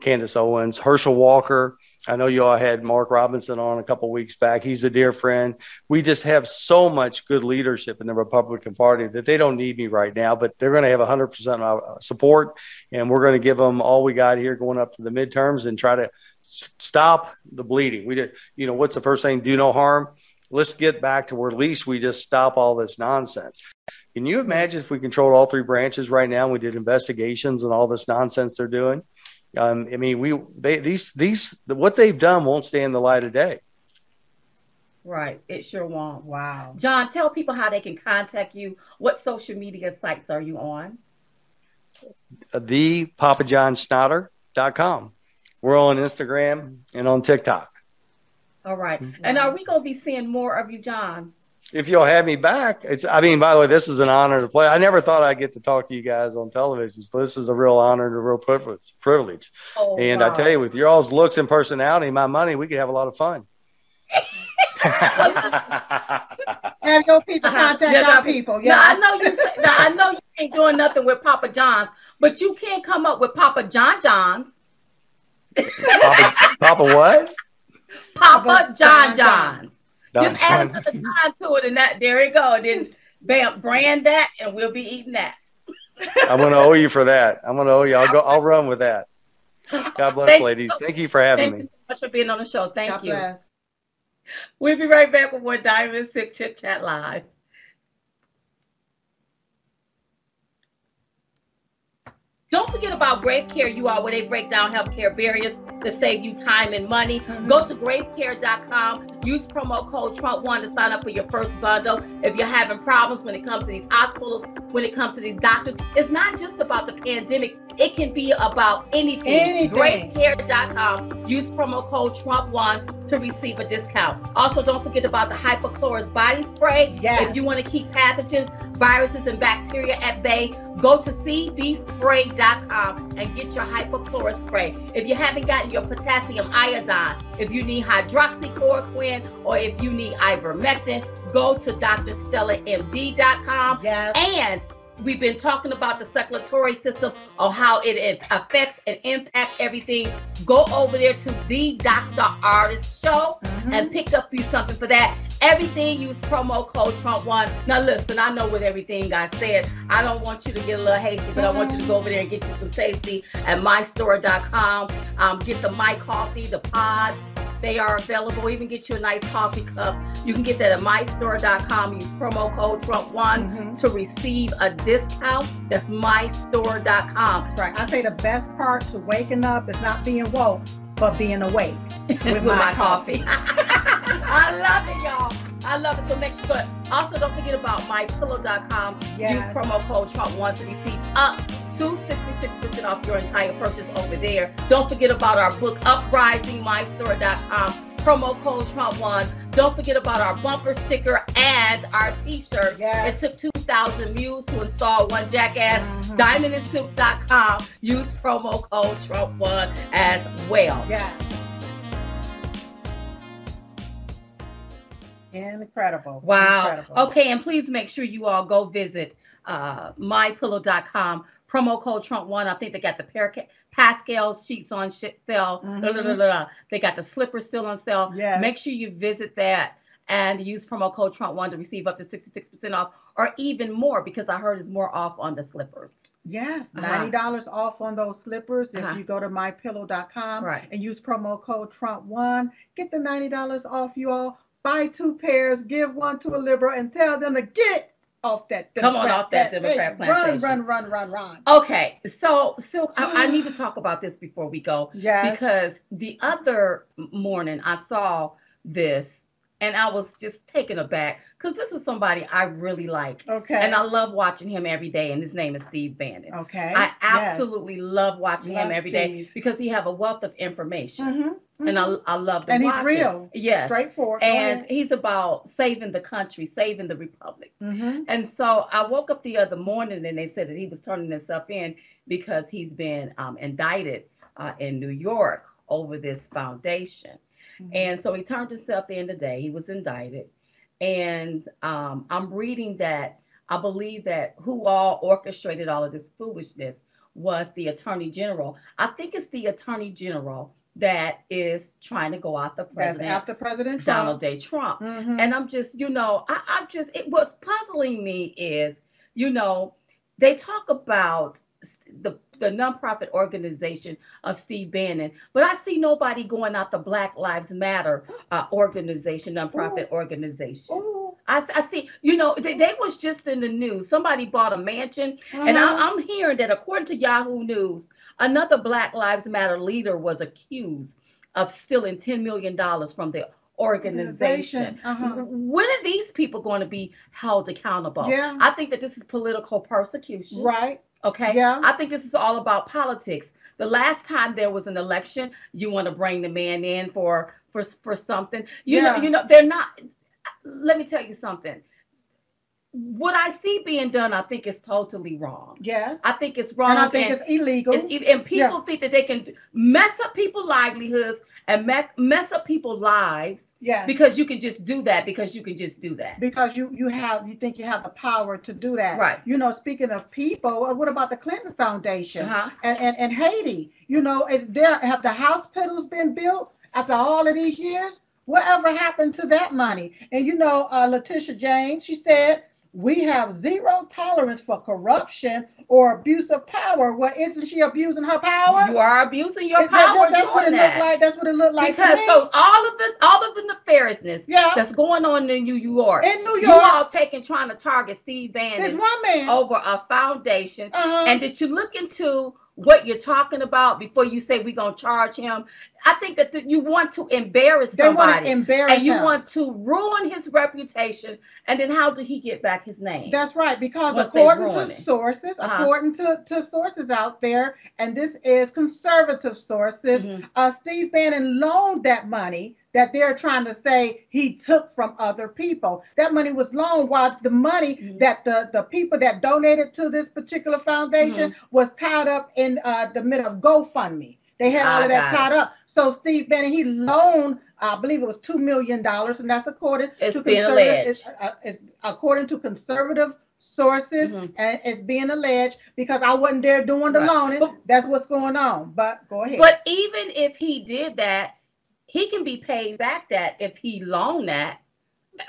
Candace Owens, Herschel Walker. I know you all had Mark Robinson on a couple weeks back. He's a dear friend. We just have so much good leadership in the Republican Party that they don't need me right now, but they're going to have 100% uh, support. And we're going to give them all we got here going up to the midterms and try to stop the bleeding. We did, you know, what's the first thing? Do no harm. Let's get back to where at least we just stop all this nonsense. Can you imagine if we controlled all three branches right now? And we did investigations and all this nonsense they're doing. Um, I mean, we they these these what they've done won't stand in the light of day. Right, it sure won't. Wow. John, tell people how they can contact you. What social media sites are you on? The papajohnschnatter.com. We're on Instagram and on TikTok. All right. And are we going to be seeing more of you, John? If you'll have me back, it's, I mean, by the way, this is an honor to play. I never thought I'd get to talk to you guys on television. So this is a real honor and a real privilege. privilege. Oh, and wow. I tell you, with your all's looks and personality, my money, we could have a lot of fun. Have your people contact Uh-huh. Yeah, our that- people. Now, I Yeah. know you. say- Now, I know you ain't doing nothing with Papa John's, but you can't come up with Papa John John's, Papa, Papa what? Papa Papa John John John's. Don Just add John. another John to it, and that there you go. Then bam, brand that, and we'll be eating that. I'm going to owe you for that. I'm going to owe you. I'll go. I'll run with that. God bless, Thank you. ladies. Thank you for having Thank me. Thank you so much for being on the show. Thank God you. bless. We'll be right back with more Diamond and Silk Chit Chat Live. Don't forget about Grave Care, you all, where they break down healthcare barriers to save you time and money. Mm-hmm. Go to gravecare.com. Use promo code Trump1 to sign up for your first bundle. If you're having problems when it comes to these hospitals, when it comes to these doctors, it's not just about the pandemic. It can be about anything. Anything. Gravecare.com. Use promo code Trump1 to receive a discount. Also, don't forget about the Hypochlorous body spray. Yes. If you want to keep pathogens, viruses, and bacteria at bay, go to cbspray.com and get your hypochlorous spray. If you haven't gotten your potassium iodine, if you need hydroxychloroquine, or if you need ivermectin, go to drstellamd.com. Yes. And we've been talking about the circulatory system or how it affects and impact everything. Go over there to the Dr. Ardis Show Mhm. and pick up you something for that. Everything use promo code Trump1. Now listen, I know what everything I said. I don't want you to get a little hasty, but I want you to go over there and get you some tasty at mystore.com. Um, get the My Coffee, the pods. They are available. Even get you a nice coffee cup. You can get that at mystore.com. Use promo code Trump1 Mhm. to receive a discount. That's mystore.com. Right. I say the best part to waking up is not being woke, but being awake. with, my, coffee. I love it, y'all. I love it. So make sure. But also, don't forget about mypillow.com. Yes. Use promo code Trump1 to receive up to 66% off your entire purchase over there. Don't forget about our book, Uprising, mystore.com. Promo code Trump1. Don't forget about our bumper sticker and our t-shirt. Yes. It took 2,000 mules to install one jackass. Mhm. DiamondandSilk.com. Use promo code Trump1 as well. Yes. Incredible. Wow. Incredible. Okay, and please make sure you all go visit uh, mypillow.com. Promo code Trump1. I think they got the Paraca- Percale sheets on sh- sale. Mhm. Blah, blah, blah. They got the slippers still on sale. Yes. Make sure you visit that and use promo code Trump1 to receive up to 66% off or even more because I heard it's more off on the slippers. Yes, Uh-huh. ninety dollars off on those slippers if Uh-huh. you go to mypillow.com Right. and use promo code Trump One. Get the ninety dollars off, you all. Buy two pairs, give one to a liberal, and tell them to get off that. Come on off that Democrat bitch. plantation. Run, run, run, run, run. Okay, so so I, I need to talk about this before we go. Yes. because the other morning I saw this and I was just taken aback because this is somebody I really like okay. and I love watching him every day and his name is Steve Bannon. okay. I Yes. absolutely love watching him Love every day Steve. because he have a wealth of information. Mm-hmm. Mhm. and I, I love to and he's real, it. Yes, straightforward. And he's about saving the country, saving the republic. Mhm. And so I woke up the other morning and they said that he was turning himself in because he's been um, indicted uh, in New York over this foundation. Mhm. And so he turned himself in today. He was indicted. And um, I'm reading that I believe that who all orchestrated all of this foolishness was the attorney general. I think it's the attorney general that is trying to go out the That's president, after President Donald Trump. J. Trump. Mhm. And I'm just, you know, I, I'm just, it what's puzzling me is, you know, they talk about the the nonprofit organization of Steve Bannon, but I see nobody going out the Black Lives Matter uh, organization, nonprofit organization. Ooh. I, I see, you know, they, they was just in the news. Somebody bought a mansion, and Uh-huh. I, I'm hearing that according to Yahoo News, another Black Lives Matter leader was accused of stealing $10 million from the organization. Uh-huh. When are these people going to be held accountable? Yeah. I think that this is political persecution. Right. Okay. Yeah. I think this is all about politics. The last time there was an election, you want to bring the man in for for for something. You know, you know, they're not. Let me tell you something. What I see being done, I think is totally wrong. Yes. I think it's wrong. and I think it's illegal. It's, and people think that they can mess up people's livelihoods and me- mess up people's lives yes. because you can just do that because you can just do that. because you you have you think you have the power to do that. Right. You know, speaking of people, uh, what about the Clinton Foundation Uh-huh. and, and and Haiti? You know, is there have the hospitals been built after all of these years? Whatever happened to that money? And you know, uh, Letitia James, she said we have zero tolerance for corruption or abuse of power. Well, isn't she abusing her power? You are abusing your Is that- power that's what it looked like. That's what it looked like because so all of the all of the nefariousness yeah, that's going on in New York, in New York, you all taking trying to target Steve Bannon over a foundation. uh-huh. And did you look into what you're talking about before you say we're gonna charge him? I think that th- you want to embarrass they want to somebody embarrass and you him. want to ruin his reputation. And then how did he get back his name? That's right, because Once according to sources, Uh-huh. according to, to sources out there, and this is conservative sources, Mhm. uh, Steve Bannon loaned that money that they're trying to say he took from other people. That money was loaned while the money Mhm. that the, the people that donated to this particular foundation Mm-hmm. was tied up in uh, the middle of GoFundMe. They had all of that tied up. So Steve Bannon, he loaned, I believe it was two million dollars, and that's according It's to conservative- it's, uh, it's according to conservative sources, Mhm. and it's being alleged because I wasn't there doing the Right. loaning. That's what's going on. But go ahead. But even if he did that, he can be paid back that if he loaned that,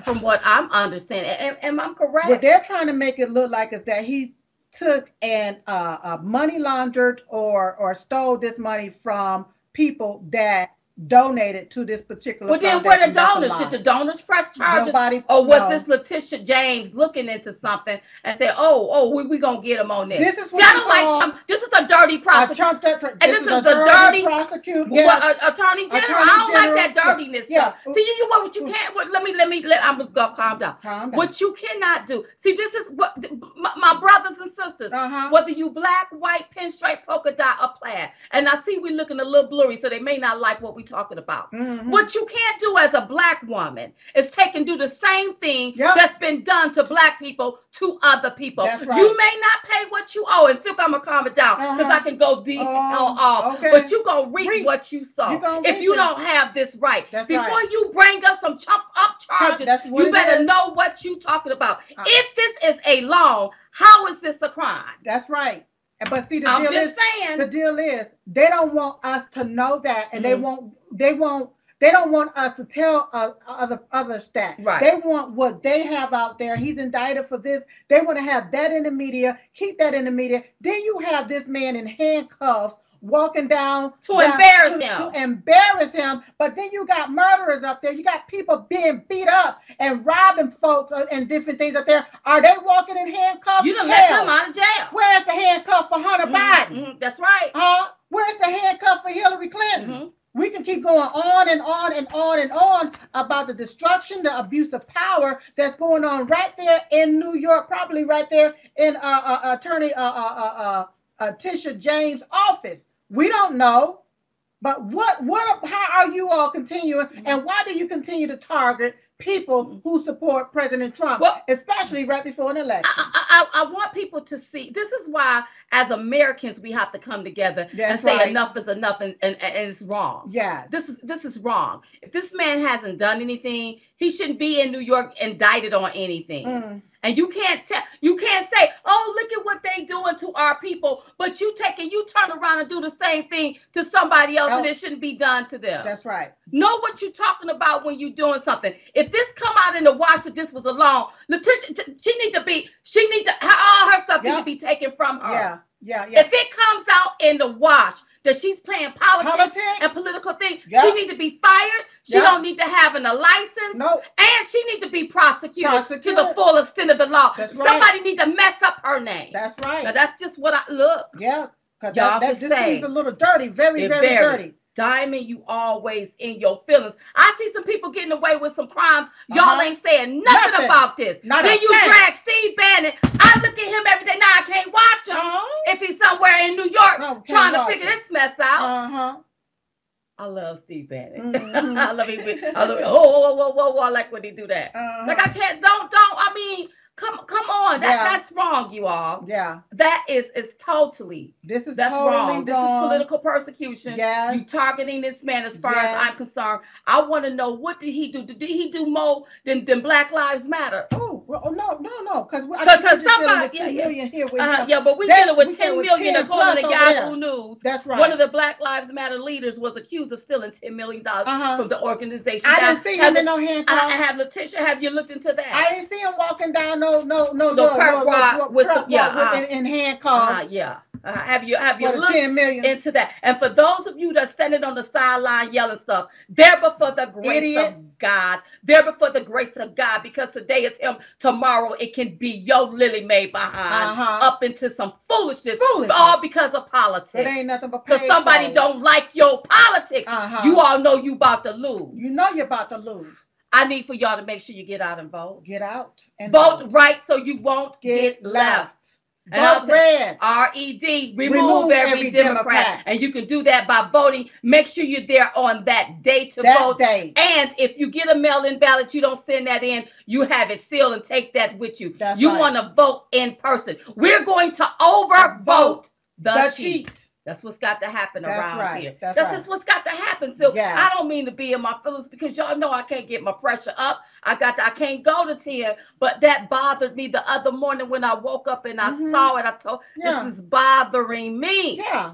from what I'm understanding. Am, am I correct? what they're trying to make it look like is that he took and uh, uh, money laundered or or stole this money from people that donated to this particular. well, then where the a donors? Did the donors press charges? Nobody. Or was no. this Letitia James looking into something and say, "Oh, oh, we we gonna get him on this"? This is what I don't like Trump. This is a dirty a prosecution. Trump that, And this is a the dirty- prosecute. Well, Yes. uh, attorney general, Attorney I don't General, like that dirtiness yeah. stuff. See, you, you what, what you can't. What, let me, let me, let. I'm gonna calm down. Calm down. What you cannot do. See, this is what my, my brothers and sisters. Uh-huh. Whether you black, white, pinstripe, polka dot, or plaid. And I see we're looking a little blurry, so they may not like what we're talking about. Mhm. What you can't do as a black woman is take and do the same thing Yep. that's been done to black people to other people. Right. You may not pay what you owe, and Silk, I'm gonna calm it down because Uh-huh. I can go deep Oh, on off. okay. But you gonna reap Reap. what you sow if you it. don't have this right. That's Before right. you bring us some chump up charges, you better is. know what you talking about. Uh, if this is a loan, how is this a crime? That's right. But see, the I'm deal just is, saying. the deal is, they don't want us to know that, and they Mhm. They won't. They don't want us to tell uh, other others that. Right. They want what they have out there. He's indicted for this. They want to have that in the media. Keep that in the media. Then you have this man in handcuffs walking down To down- embarrass to- him. To embarrass him. But then you got murderers up there. You got people being beat up and robbing folks uh, and different things up there. Are they walking in handcuffs? you done let them out of jail. Where's the handcuff for Hunter Mhm, Biden? mhm, that's right. Huh? Where's the handcuff for Hillary Clinton? Mhm. We can keep going on and on and on and on about the destruction, the abuse of power that's going on right there in New York, probably right there in uh, uh, Attorney uh, uh, uh, uh, uh, Tisha James' office. We don't know. But what what how are you all continuing and why do you continue to target people who support President Trump, Well- especially right before an election? I, I, I want people to see this is why as Americans we have to come together and say right. enough is enough and, and, and it's wrong. yes. This is this is wrong. If this man hasn't done anything, he shouldn't be in New York indicted on anything. Mm. And you can't tell you can't say, oh, look at what they doing to our people, but you take and you turn around and do the same thing to somebody else and Oh. it shouldn't be done to them. That's right. Know what you're talking about when you're doing something. If this come out in the wash that this was alone, Letitia, t- she need to be, she need to, all her stuff need to be taken from her. Yeah. Yeah. Yeah. If it comes out in the wash that she's playing politics, Politics? and political things, Yeah. she need to be fired. She Yeah. don't need to have an, a license, no. and she need to be prosecuted, to the full extent of the law. That's right. Somebody need to mess up her name. That's right. now that's just what I look. yeah. Because Y'all that, that, this say- seems a little dirty. Very, very, very. dirty. Diamond, you always in your feelings. I see some people getting away with some crimes. Y'all Uh-huh. ain't saying nothing, Nothing. about this. Not then you thing. drag Steve Bannon. I look at him every day. Now I can't watch him Uh-huh. if he's somewhere in New York No, trying to figure him. this mess out. Uh-huh. I love Steve Bannon. Mhm. I love him. I love him. Oh, whoa, whoa, whoa, whoa! I like when he do that. Uh-huh. Like I can't. Don't, don't. I mean, come, come on. That, Yeah. that's wrong, you all. yeah. That is is totally. This is That's totally wrong. This is political persecution. Yes. You targeting this man as far Yes. as I'm concerned. I want to know what did he do? Did he do more than, than Black Lives Matter? Oh, well, oh, no, no, no, because I we're 'cause somebody- yeah, 10 yeah. million here with Uh, yeah, but we That- dealing with we 10 dealing with 10 according to Yahoo. News. That's right. One of the Black Lives Matter leaders was accused of stealing 10 million dollars Uh-huh. from the organization. I Now, didn't see him in no I, handcuffs. I have Letitia. Have you looked into that? I didn't see him walking down no no no Little no perp walk with some- yeah, uh, in, in handcuffs uh, yeah. Uh, have you have you looked 10 million. into that. And for those of you that's standing on the sideline yelling stuff, there before the grace Idiots. of God, there before the grace of God, because today is Him, tomorrow it can be your Lily Mae behind Uh-huh. up into some foolishness, Foolishness. all because of politics. it ain't nothing but Because somebody don't like your politics, Uh-huh. you all know you about to lose. You know you're about to lose. I need for y'all to make sure you get out and vote. Get out and vote right so you won't get, Get left. left. Vote red. R E D, remove, Remove every, every Democrat. Democrat. And you can do that by voting. Make sure you're there on that day to that vote. day. And if you get a mail in ballot, you don't send that in, you have it sealed and take that with you. That's you right. want to vote in person. We're going to overvote the, The cheat. That's what's got to happen That's around right. here. That's That's, right. just what's got to happen. So Yeah. I don't mean to be in my feelings because y'all know I can't get my pressure up. I got to, I can't go to 10, but that bothered me the other morning when I woke up and I Mhm. saw it. I told Yeah. this is bothering me. Yeah.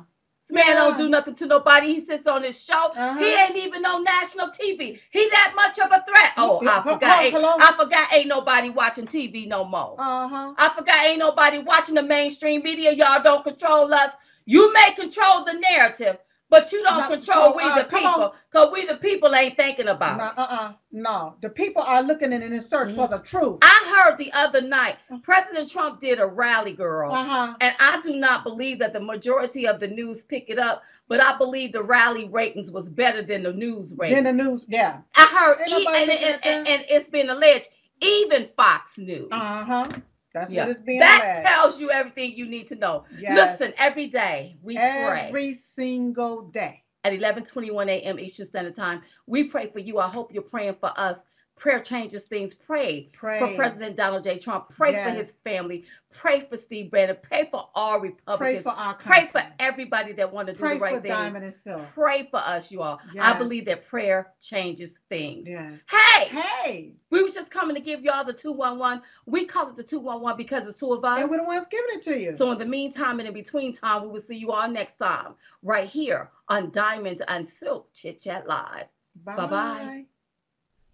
This man don't do nothing to nobody. He sits on his show. Uh-huh. He ain't even on national TV. He that much of a threat. Oh, I forgot. ain't- I forgot. Ain't nobody watching TV no more. Uh-huh. I forgot ain't nobody watching the mainstream media. Y'all don't control us. You may control the narrative, but you don't No, control so, we uh, the people. Because we the people ain't thinking about No, uh-uh. No. The people are looking in in search for the truth. I heard the other night President Trump did a rally, girl. Uh-huh. And I do not believe that the majority of the news pick it up, but I believe the rally ratings was better than the news Then Than the news, yeah. I heard, e- and, and, and, and it's been alleged, even Fox News. Uh-huh. That's Yeah. what it's being that alleged. tells you everything you need to know. Yes. Listen, every day we pray. Every single day. at 11:21 a.m. Eastern Standard Time. We pray for you. I hope you're praying for us. Prayer changes things. Pray, Pray. for President Donald J. Trump. Pray for his family. Pray for Steve Bannon. Pray for all Republicans. Pray for our country. Pray for everybody that want to do Pray the right for thing. Diamond and Silk. Pray for us, you all. I believe that prayer changes things. Yes. Hey, Hey. we was just coming to give y'all the 211. We call it the 211 because it's two of us. And we're the ones giving it to you. So in the meantime and in between time, we will see you all next time right here on Diamond and Silk Chit Chat Live. bye-bye.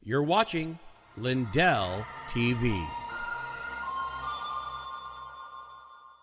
You're watching Lindell TV.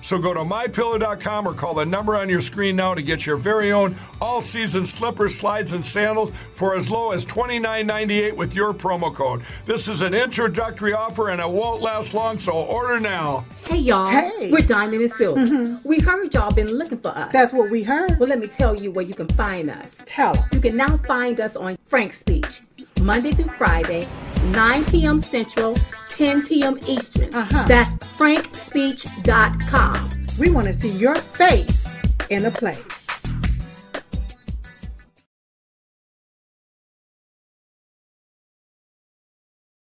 So go to mypillow.com or call the number on your screen now to get your very own all season slippers, slides, and sandals for as low as $29.98 with your promo code. This is an introductory offer and it won't last long, so order now. Hey y'all, Hey. we're Diamond and Silk. Mm-hmm. We heard y'all been looking for us. That's what we heard. well, let me tell you where you can find us. Tell 'em. You can now find us on FrankSpeech, Monday through Friday, 9 p.m. Central, 10 p.m. Eastern. Uh-huh. That's frankspeech.com. We want to see your face in a place.